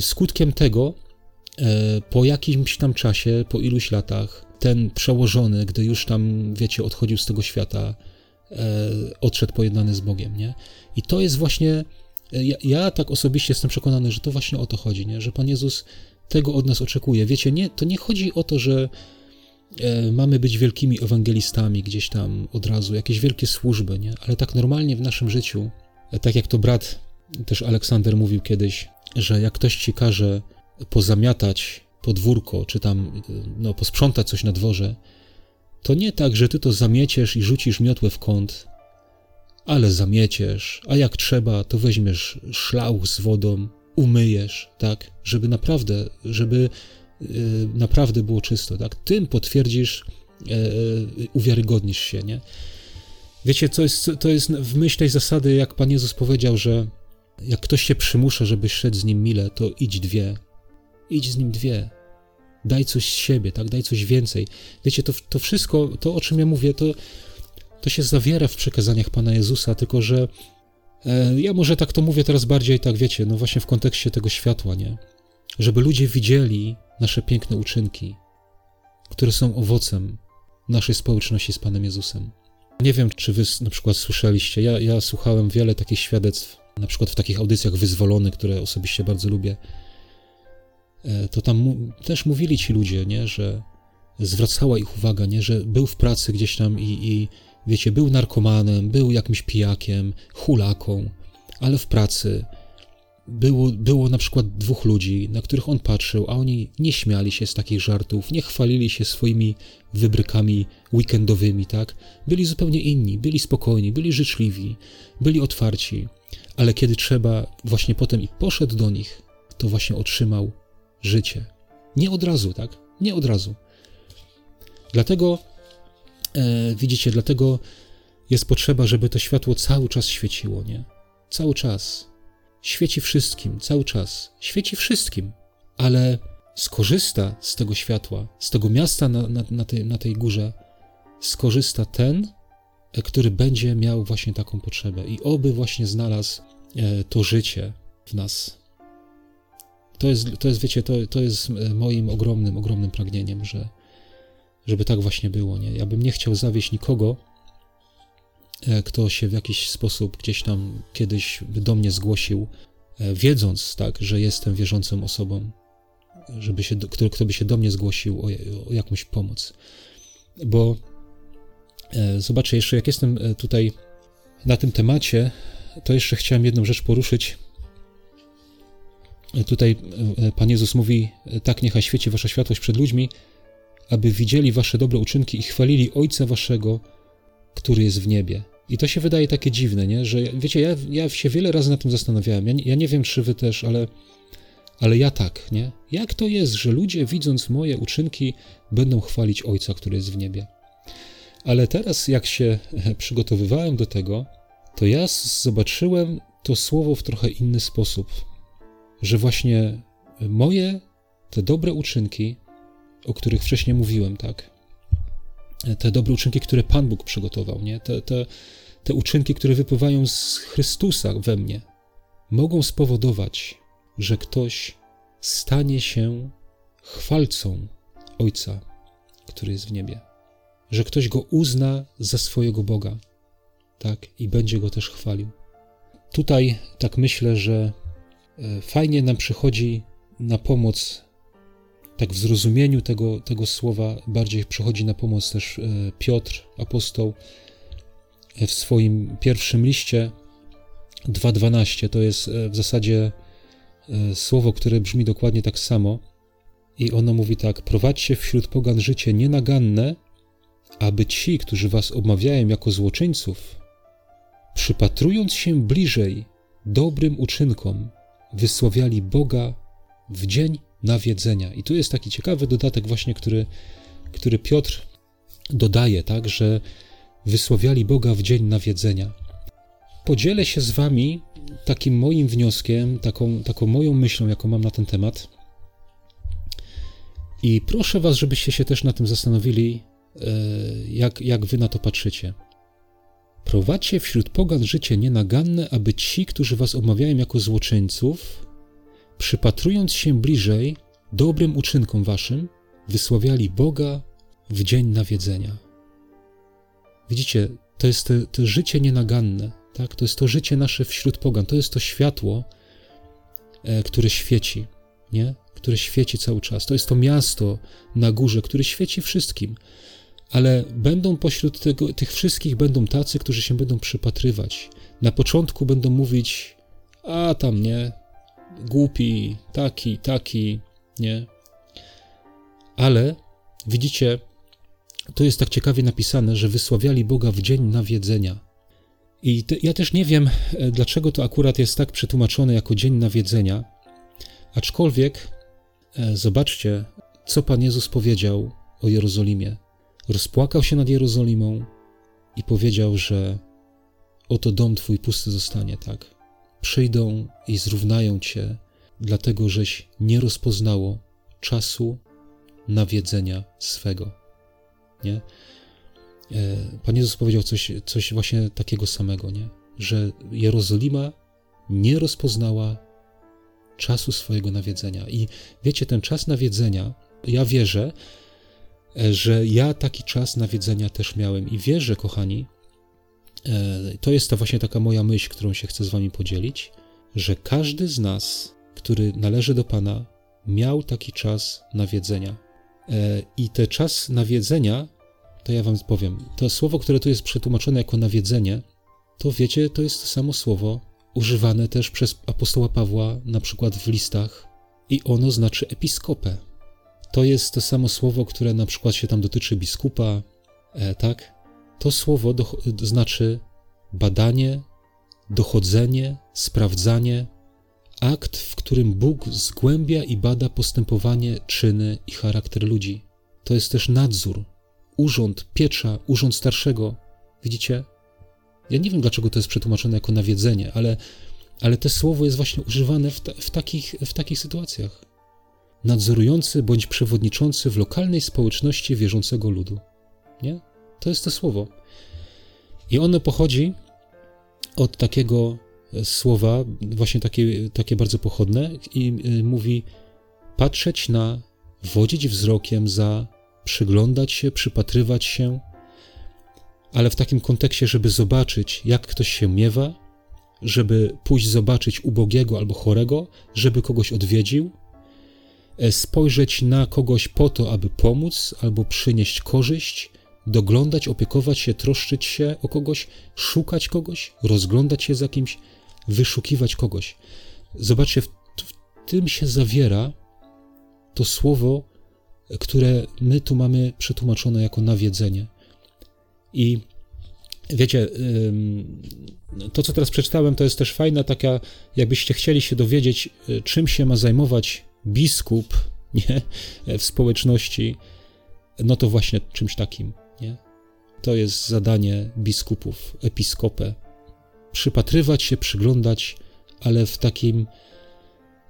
skutkiem tego, e, po jakimś tam czasie, po iluś latach, ten przełożony, gdy już tam, wiecie, odchodził z tego świata, odszedł pojednany z Bogiem. Nie? I to jest właśnie. Ja, ja, tak osobiście jestem przekonany, że to właśnie o to chodzi, nie? że Pan Jezus tego od nas oczekuje. Wiecie, nie, to nie chodzi o to, że e, mamy być wielkimi ewangelistami gdzieś tam od razu, jakieś wielkie służby, nie? Ale tak normalnie w naszym życiu, e, tak jak to brat też Aleksander mówił kiedyś, że jak ktoś ci każe pozamiatać podwórko, czy tam e, no, posprzątać coś na dworze, to nie tak, że ty to zamieciesz i rzucisz miotłę w kąt, ale zamieciesz, a jak trzeba, to weźmiesz szlauch z wodą, umyjesz, tak, żeby naprawdę, żeby e, naprawdę było czysto, tak, tym potwierdzisz, e, e, uwiarygodnisz się, nie? Wiecie, to jest, to jest w myśl tej zasady, jak Pan Jezus powiedział, że jak ktoś się przymusza, żebyś szedł z nim mile, to idź dwie. Idź z nim dwie. Daj coś z siebie, tak? Daj coś więcej. Wiecie, to, to wszystko, to o czym ja mówię, to, to się zawiera w przekazaniach Pana Jezusa, tylko że E, ja może tak to mówię teraz bardziej, tak wiecie, no właśnie w kontekście tego światła, nie? Żeby ludzie widzieli nasze piękne uczynki, które są owocem naszej społeczności z Panem Jezusem. Nie wiem, czy wy na przykład słyszeliście, ja, ja słuchałem wiele takich świadectw, na przykład w takich audycjach Wyzwolony, które osobiście bardzo lubię, e, to tam też mówili ci ludzie, nie, że zwracała ich uwaga, nie, że był w pracy gdzieś tam i, i Wiecie, był narkomanem, był jakimś pijakiem, hulaką, ale w pracy było, było na przykład dwóch ludzi, na których on patrzył, a oni nie śmiali się z takich żartów, nie chwalili się swoimi wybrykami weekendowymi, tak? Byli zupełnie inni, byli spokojni, byli życzliwi, byli otwarci, ale kiedy trzeba, właśnie potem i poszedł do nich, to właśnie otrzymał życie. Nie od razu, tak? Nie od razu. Dlatego E, widzicie, dlatego jest potrzeba, żeby to światło cały czas świeciło, nie? Cały czas. Świeci wszystkim, cały czas. Świeci wszystkim, ale skorzysta z tego światła, z tego miasta na, na, na, tej, na tej górze, skorzysta ten, e, który będzie miał właśnie taką potrzebę i oby właśnie znalazł e, to życie w nas. To jest, to jest wiecie, to, to jest moim ogromnym, ogromnym pragnieniem, że, żeby tak właśnie było, nie? Ja bym nie chciał zawieść nikogo, e, kto się w jakiś sposób gdzieś tam kiedyś do mnie zgłosił, e, wiedząc, tak, że jestem wierzącą osobą, żeby się, kto, kto by się do mnie zgłosił o, o jakąś pomoc. Bo e, zobaczę jeszcze, jak jestem tutaj na tym temacie, to jeszcze chciałem jedną rzecz poruszyć. Tutaj Pan Jezus mówi, tak niechaj świeci wasza światłość przed ludźmi, aby widzieli wasze dobre uczynki i chwalili Ojca waszego, który jest w niebie. I to się wydaje takie dziwne, nie? że wiecie, ja, ja się wiele razy na tym zastanawiałem. Ja, ja nie wiem, czy wy też, ale, ale ja tak, nie? Jak to jest, że ludzie, widząc moje uczynki, będą chwalić Ojca, który jest w niebie? Ale teraz, jak się [LAUGHS] przygotowywałem do tego, to ja zobaczyłem to słowo w trochę inny sposób. Że właśnie moje te dobre uczynki o których wcześniej mówiłem, tak? Te dobre uczynki, które Pan Bóg przygotował, nie? Te, te, te uczynki, które wypływają z Chrystusa we mnie, mogą spowodować, że ktoś stanie się chwalcą Ojca, który jest w niebie. Że ktoś go uzna za swojego Boga, tak? I będzie go też chwalił. Tutaj tak myślę, że e, fajnie nam przychodzi na pomoc tak w zrozumieniu tego, tego słowa bardziej przychodzi na pomoc też e, Piotr, apostoł, e, w swoim pierwszym liście 2.12. To jest e, w zasadzie słowo, które brzmi dokładnie tak samo. I ono mówi tak: Prowadźcie wśród pogan życie nienaganne, aby ci, którzy was obmawiają jako złoczyńców, przypatrując się bliżej dobrym uczynkom, wysławiali Boga w dzień nawiedzenia. I tu jest taki ciekawy dodatek właśnie, który, który Piotr dodaje, tak, że wysławiali Boga w dzień nawiedzenia. podzielę się z wami takim moim wnioskiem, taką, taką moją myślą, jaką mam na ten temat. I proszę was, żebyście się też na tym zastanowili, e, jak, jak wy na to patrzycie. Prowadźcie wśród pogan życie nienaganne, aby ci, którzy was omawiają jako złoczyńców, przypatrując się bliżej dobrym uczynkom waszym, wysławiali Boga w dzień nawiedzenia. Widzicie, to jest to, to życie nienaganne, tak? To jest to życie nasze wśród pogan, to jest to światło, e, które świeci, nie? Które świeci cały czas. To jest to miasto na górze, które świeci wszystkim. Ale będą pośród tego, tych wszystkich będą tacy, którzy się będą przypatrywać. Na początku będą mówić, a tam nie, głupi, taki, taki, nie. Ale widzicie, to jest tak ciekawie napisane, że wysławiali Boga w dzień nawiedzenia. I te, ja też nie wiem, e, dlaczego to akurat jest tak przetłumaczone jako dzień nawiedzenia, aczkolwiek e, zobaczcie, co Pan Jezus powiedział o Jerozolimie. Rozpłakał się nad Jerozolimą i powiedział, że oto dom Twój pusty zostanie, tak? Przyjdą i zrównają Cię, dlatego żeś nie rozpoznało czasu nawiedzenia swego. Nie? E, Pan Jezus powiedział coś, coś właśnie takiego samego, nie? że Jerozolima nie rozpoznała czasu swojego nawiedzenia. I wiecie, ten czas nawiedzenia, ja wierzę, e, że ja taki czas nawiedzenia też miałem i wierzę, kochani, to jest ta właśnie taka moja myśl, którą się chcę z wami podzielić, że każdy z nas, który należy do Pana, miał taki czas nawiedzenia. I ten czas nawiedzenia to ja wam powiem. To słowo, które tu jest przetłumaczone jako nawiedzenie, to wiecie, to jest to samo słowo używane też przez apostoła Pawła na przykład w listach i ono znaczy episkopę. To jest to samo słowo, które na przykład się tam dotyczy biskupa, e, tak? To słowo do, znaczy badanie, dochodzenie, sprawdzanie, akt, w którym Bóg zgłębia i bada postępowanie, czyny i charakter ludzi. To jest też nadzór, urząd, piecza, urząd starszego. Widzicie? Ja nie wiem, dlaczego to jest przetłumaczone jako nawiedzenie, ale, ale to słowo jest właśnie używane w, w, takich, w takich sytuacjach. Nadzorujący bądź przewodniczący w lokalnej społeczności wierzącego ludu. Nie? To jest to słowo. I ono pochodzi od takiego słowa, właśnie takie, takie bardzo pochodne, i y, mówi patrzeć na, wodzić wzrokiem za przyglądać się, przypatrywać się, ale w takim kontekście, żeby zobaczyć, jak ktoś się miewa, żeby pójść zobaczyć ubogiego albo chorego, żeby kogoś odwiedził, e, spojrzeć na kogoś po to, aby pomóc albo przynieść korzyść, doglądać, opiekować się, troszczyć się o kogoś, szukać kogoś, rozglądać się za kimś, wyszukiwać kogoś. Zobaczcie, w, w tym się zawiera to słowo które my tu mamy przetłumaczone jako nawiedzenie. I wiecie, to co teraz przeczytałem, to jest też fajna taka, jakbyście chcieli się dowiedzieć, y, czym się ma zajmować biskup [LAUGHS] nie, w społeczności, no to właśnie czymś takim. To jest zadanie biskupów, episkopę. Przypatrywać się, przyglądać, ale w takim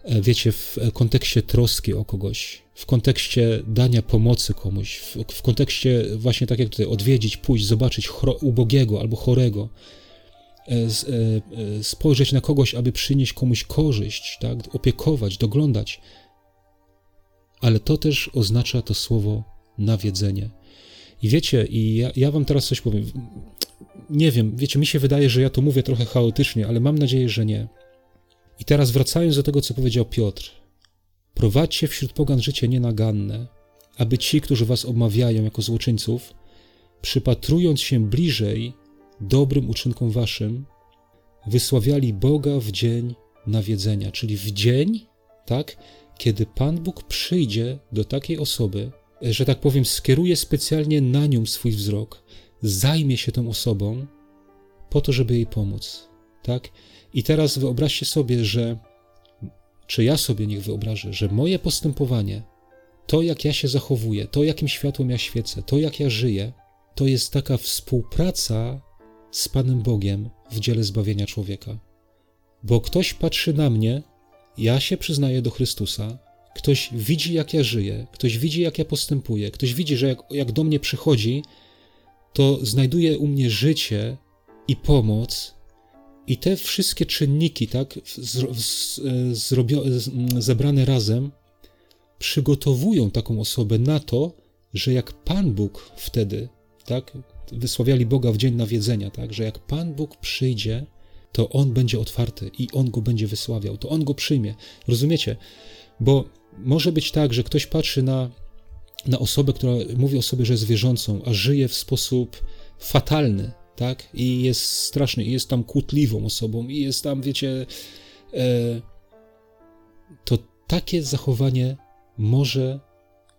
E, wiecie, w kontekście troski o kogoś, w kontekście dania pomocy komuś, w, w kontekście właśnie tak jak tutaj odwiedzić, pójść, zobaczyć ubogiego albo chorego, e, e, spojrzeć na kogoś, aby przynieść komuś korzyść, tak? opiekować, doglądać. Ale to też oznacza to słowo nawiedzenie. I wiecie, i ja, ja wam teraz coś powiem. Nie wiem, wiecie, mi się wydaje, że ja to mówię trochę chaotycznie, ale mam nadzieję, że nie i teraz wracając do tego, co powiedział Piotr. Prowadźcie wśród pogan życie nienaganne, aby ci, którzy was omawiają jako złoczyńców, przypatrując się bliżej dobrym uczynkom waszym, wysławiali Boga w dzień nawiedzenia, czyli w dzień, tak, kiedy Pan Bóg przyjdzie do takiej osoby, że tak powiem, skieruje specjalnie na nią swój wzrok, zajmie się tą osobą po to, żeby jej pomóc, tak? I teraz wyobraźcie sobie, że, czy ja sobie niech wyobrażę, że moje postępowanie, to jak ja się zachowuję, to jakim światłem ja świecę, to jak ja żyję, to jest taka współpraca z Panem Bogiem w dziele zbawienia człowieka. Bo ktoś patrzy na mnie, ja się przyznaję do Chrystusa, ktoś widzi, jak ja żyję, ktoś widzi, jak ja postępuję, ktoś widzi, że jak, jak do mnie przychodzi, to znajduje u mnie życie i pomoc, i te wszystkie czynniki, tak, zrobio, zebrane razem, przygotowują taką osobę na to, że jak Pan Bóg wtedy, tak, wysławiali Boga w dzień nawiedzenia, tak, że jak Pan Bóg przyjdzie, to On będzie otwarty i On go będzie wysławiał, to On go przyjmie. Rozumiecie? Bo może być tak, że ktoś patrzy na, na osobę, która mówi o sobie, że jest wierzącą, a żyje w sposób fatalny, tak? I jest straszny, i jest tam kłótliwą osobą, i jest tam, wiecie, e, to takie zachowanie może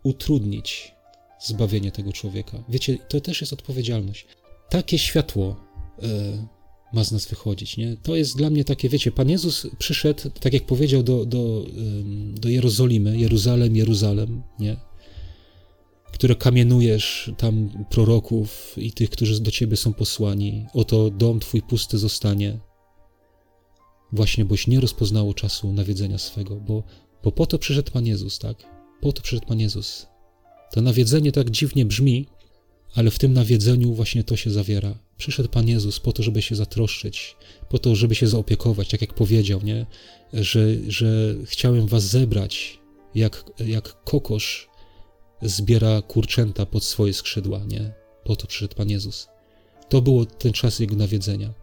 utrudnić zbawienie tego człowieka. Wiecie, to też jest odpowiedzialność. Takie światło e, ma z nas wychodzić, nie? To jest dla mnie takie, wiecie, Pan Jezus przyszedł, tak jak powiedział do, do, do Jerozolimy, Jeruzalem, Jeruzalem, nie? które kamienujesz tam proroków i tych, którzy do ciebie są posłani. Oto dom twój pusty zostanie. Właśnie, boś nie rozpoznało czasu nawiedzenia swego, bo, bo po to przyszedł Pan Jezus, tak? Po to przyszedł Pan Jezus. To nawiedzenie tak dziwnie brzmi, ale w tym nawiedzeniu właśnie to się zawiera. Przyszedł Pan Jezus po to, żeby się zatroszczyć, po to, żeby się zaopiekować, tak jak powiedział, nie? Że, że chciałem was zebrać, jak, jak kokosz zbiera kurczęta pod swoje skrzydła, nie? Po to przyszedł Pan Jezus. To było ten czas Jego nawiedzenia.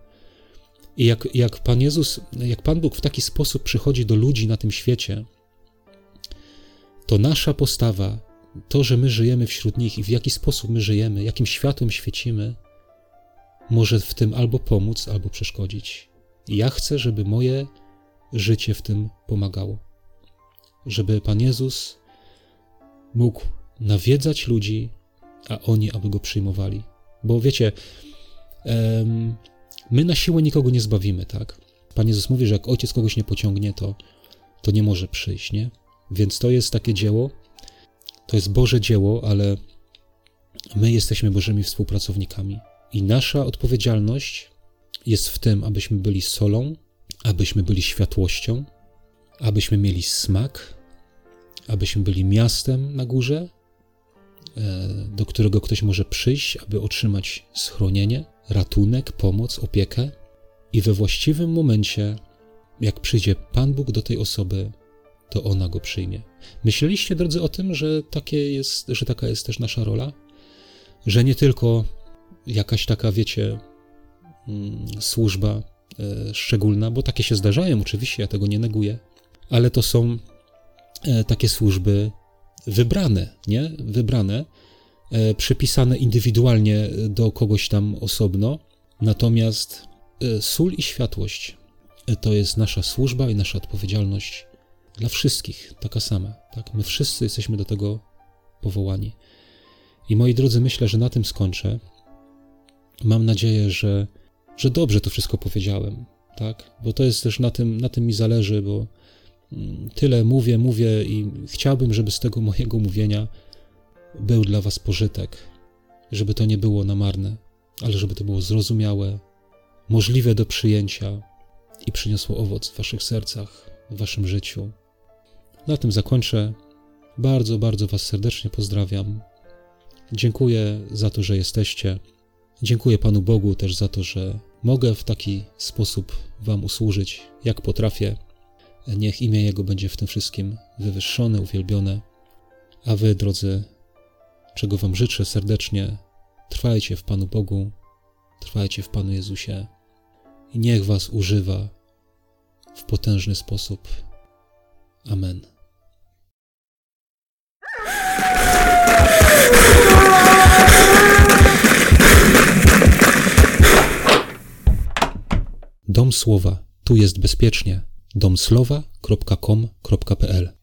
I jak, jak Pan Jezus, jak Pan Bóg w taki sposób przychodzi do ludzi na tym świecie, to nasza postawa, to, że my żyjemy wśród nich i w jaki sposób my żyjemy, jakim światłem świecimy, może w tym albo pomóc, albo przeszkodzić. I ja chcę, żeby moje życie w tym pomagało. Żeby Pan Jezus mógł nawiedzać ludzi, a oni, aby go przyjmowali. Bo wiecie, my na siłę nikogo nie zbawimy, tak? Pan Jezus mówi, że jak ojciec kogoś nie pociągnie, to, to nie może przyjść, nie? Więc to jest takie dzieło, to jest Boże dzieło, ale my jesteśmy Bożymi współpracownikami. I nasza odpowiedzialność jest w tym, abyśmy byli solą, abyśmy byli światłością, abyśmy mieli smak, abyśmy byli miastem na górze, E, do którego ktoś może przyjść, aby otrzymać schronienie, ratunek, pomoc, opiekę. I we właściwym momencie, jak przyjdzie Pan Bóg do tej osoby, to ona go przyjmie. Myśleliście, drodzy, o tym, że, takie jest, że taka jest też nasza rola? Że nie tylko jakaś taka, wiecie, mm, służba e, szczególna, bo takie się zdarzają, oczywiście, ja tego nie neguję, ale to są e, takie służby wybrane, nie? Wybrane, e, przypisane indywidualnie do kogoś tam osobno. Natomiast sól i światłość to jest nasza służba i nasza odpowiedzialność dla wszystkich, taka sama. Tak? My wszyscy jesteśmy do tego powołani. I moi drodzy, myślę, że na tym skończę. Mam nadzieję, że, że dobrze to wszystko powiedziałem, tak? Bo to jest też na tym, na tym mi zależy, bo tyle mówię, mówię i chciałbym, żeby z tego mojego mówienia był dla Was pożytek, żeby to nie było na marne, ale żeby to było zrozumiałe, możliwe do przyjęcia i przyniosło owoc w Waszych sercach, w Waszym życiu. Na tym zakończę. Bardzo, bardzo Was serdecznie pozdrawiam. Dziękuję za to, że jesteście. Dziękuję Panu Bogu też za to, że mogę w taki sposób Wam usłużyć, jak potrafię. Niech imię Jego będzie w tym wszystkim wywyższone, uwielbione. A Wy, drodzy, czego Wam życzę serdecznie, trwajcie w Panu Bogu, trwajcie w Panu Jezusie i niech Was używa w potężny sposób. Amen. Dom Słowa. Tu jest bezpiecznie domslowa.com.pl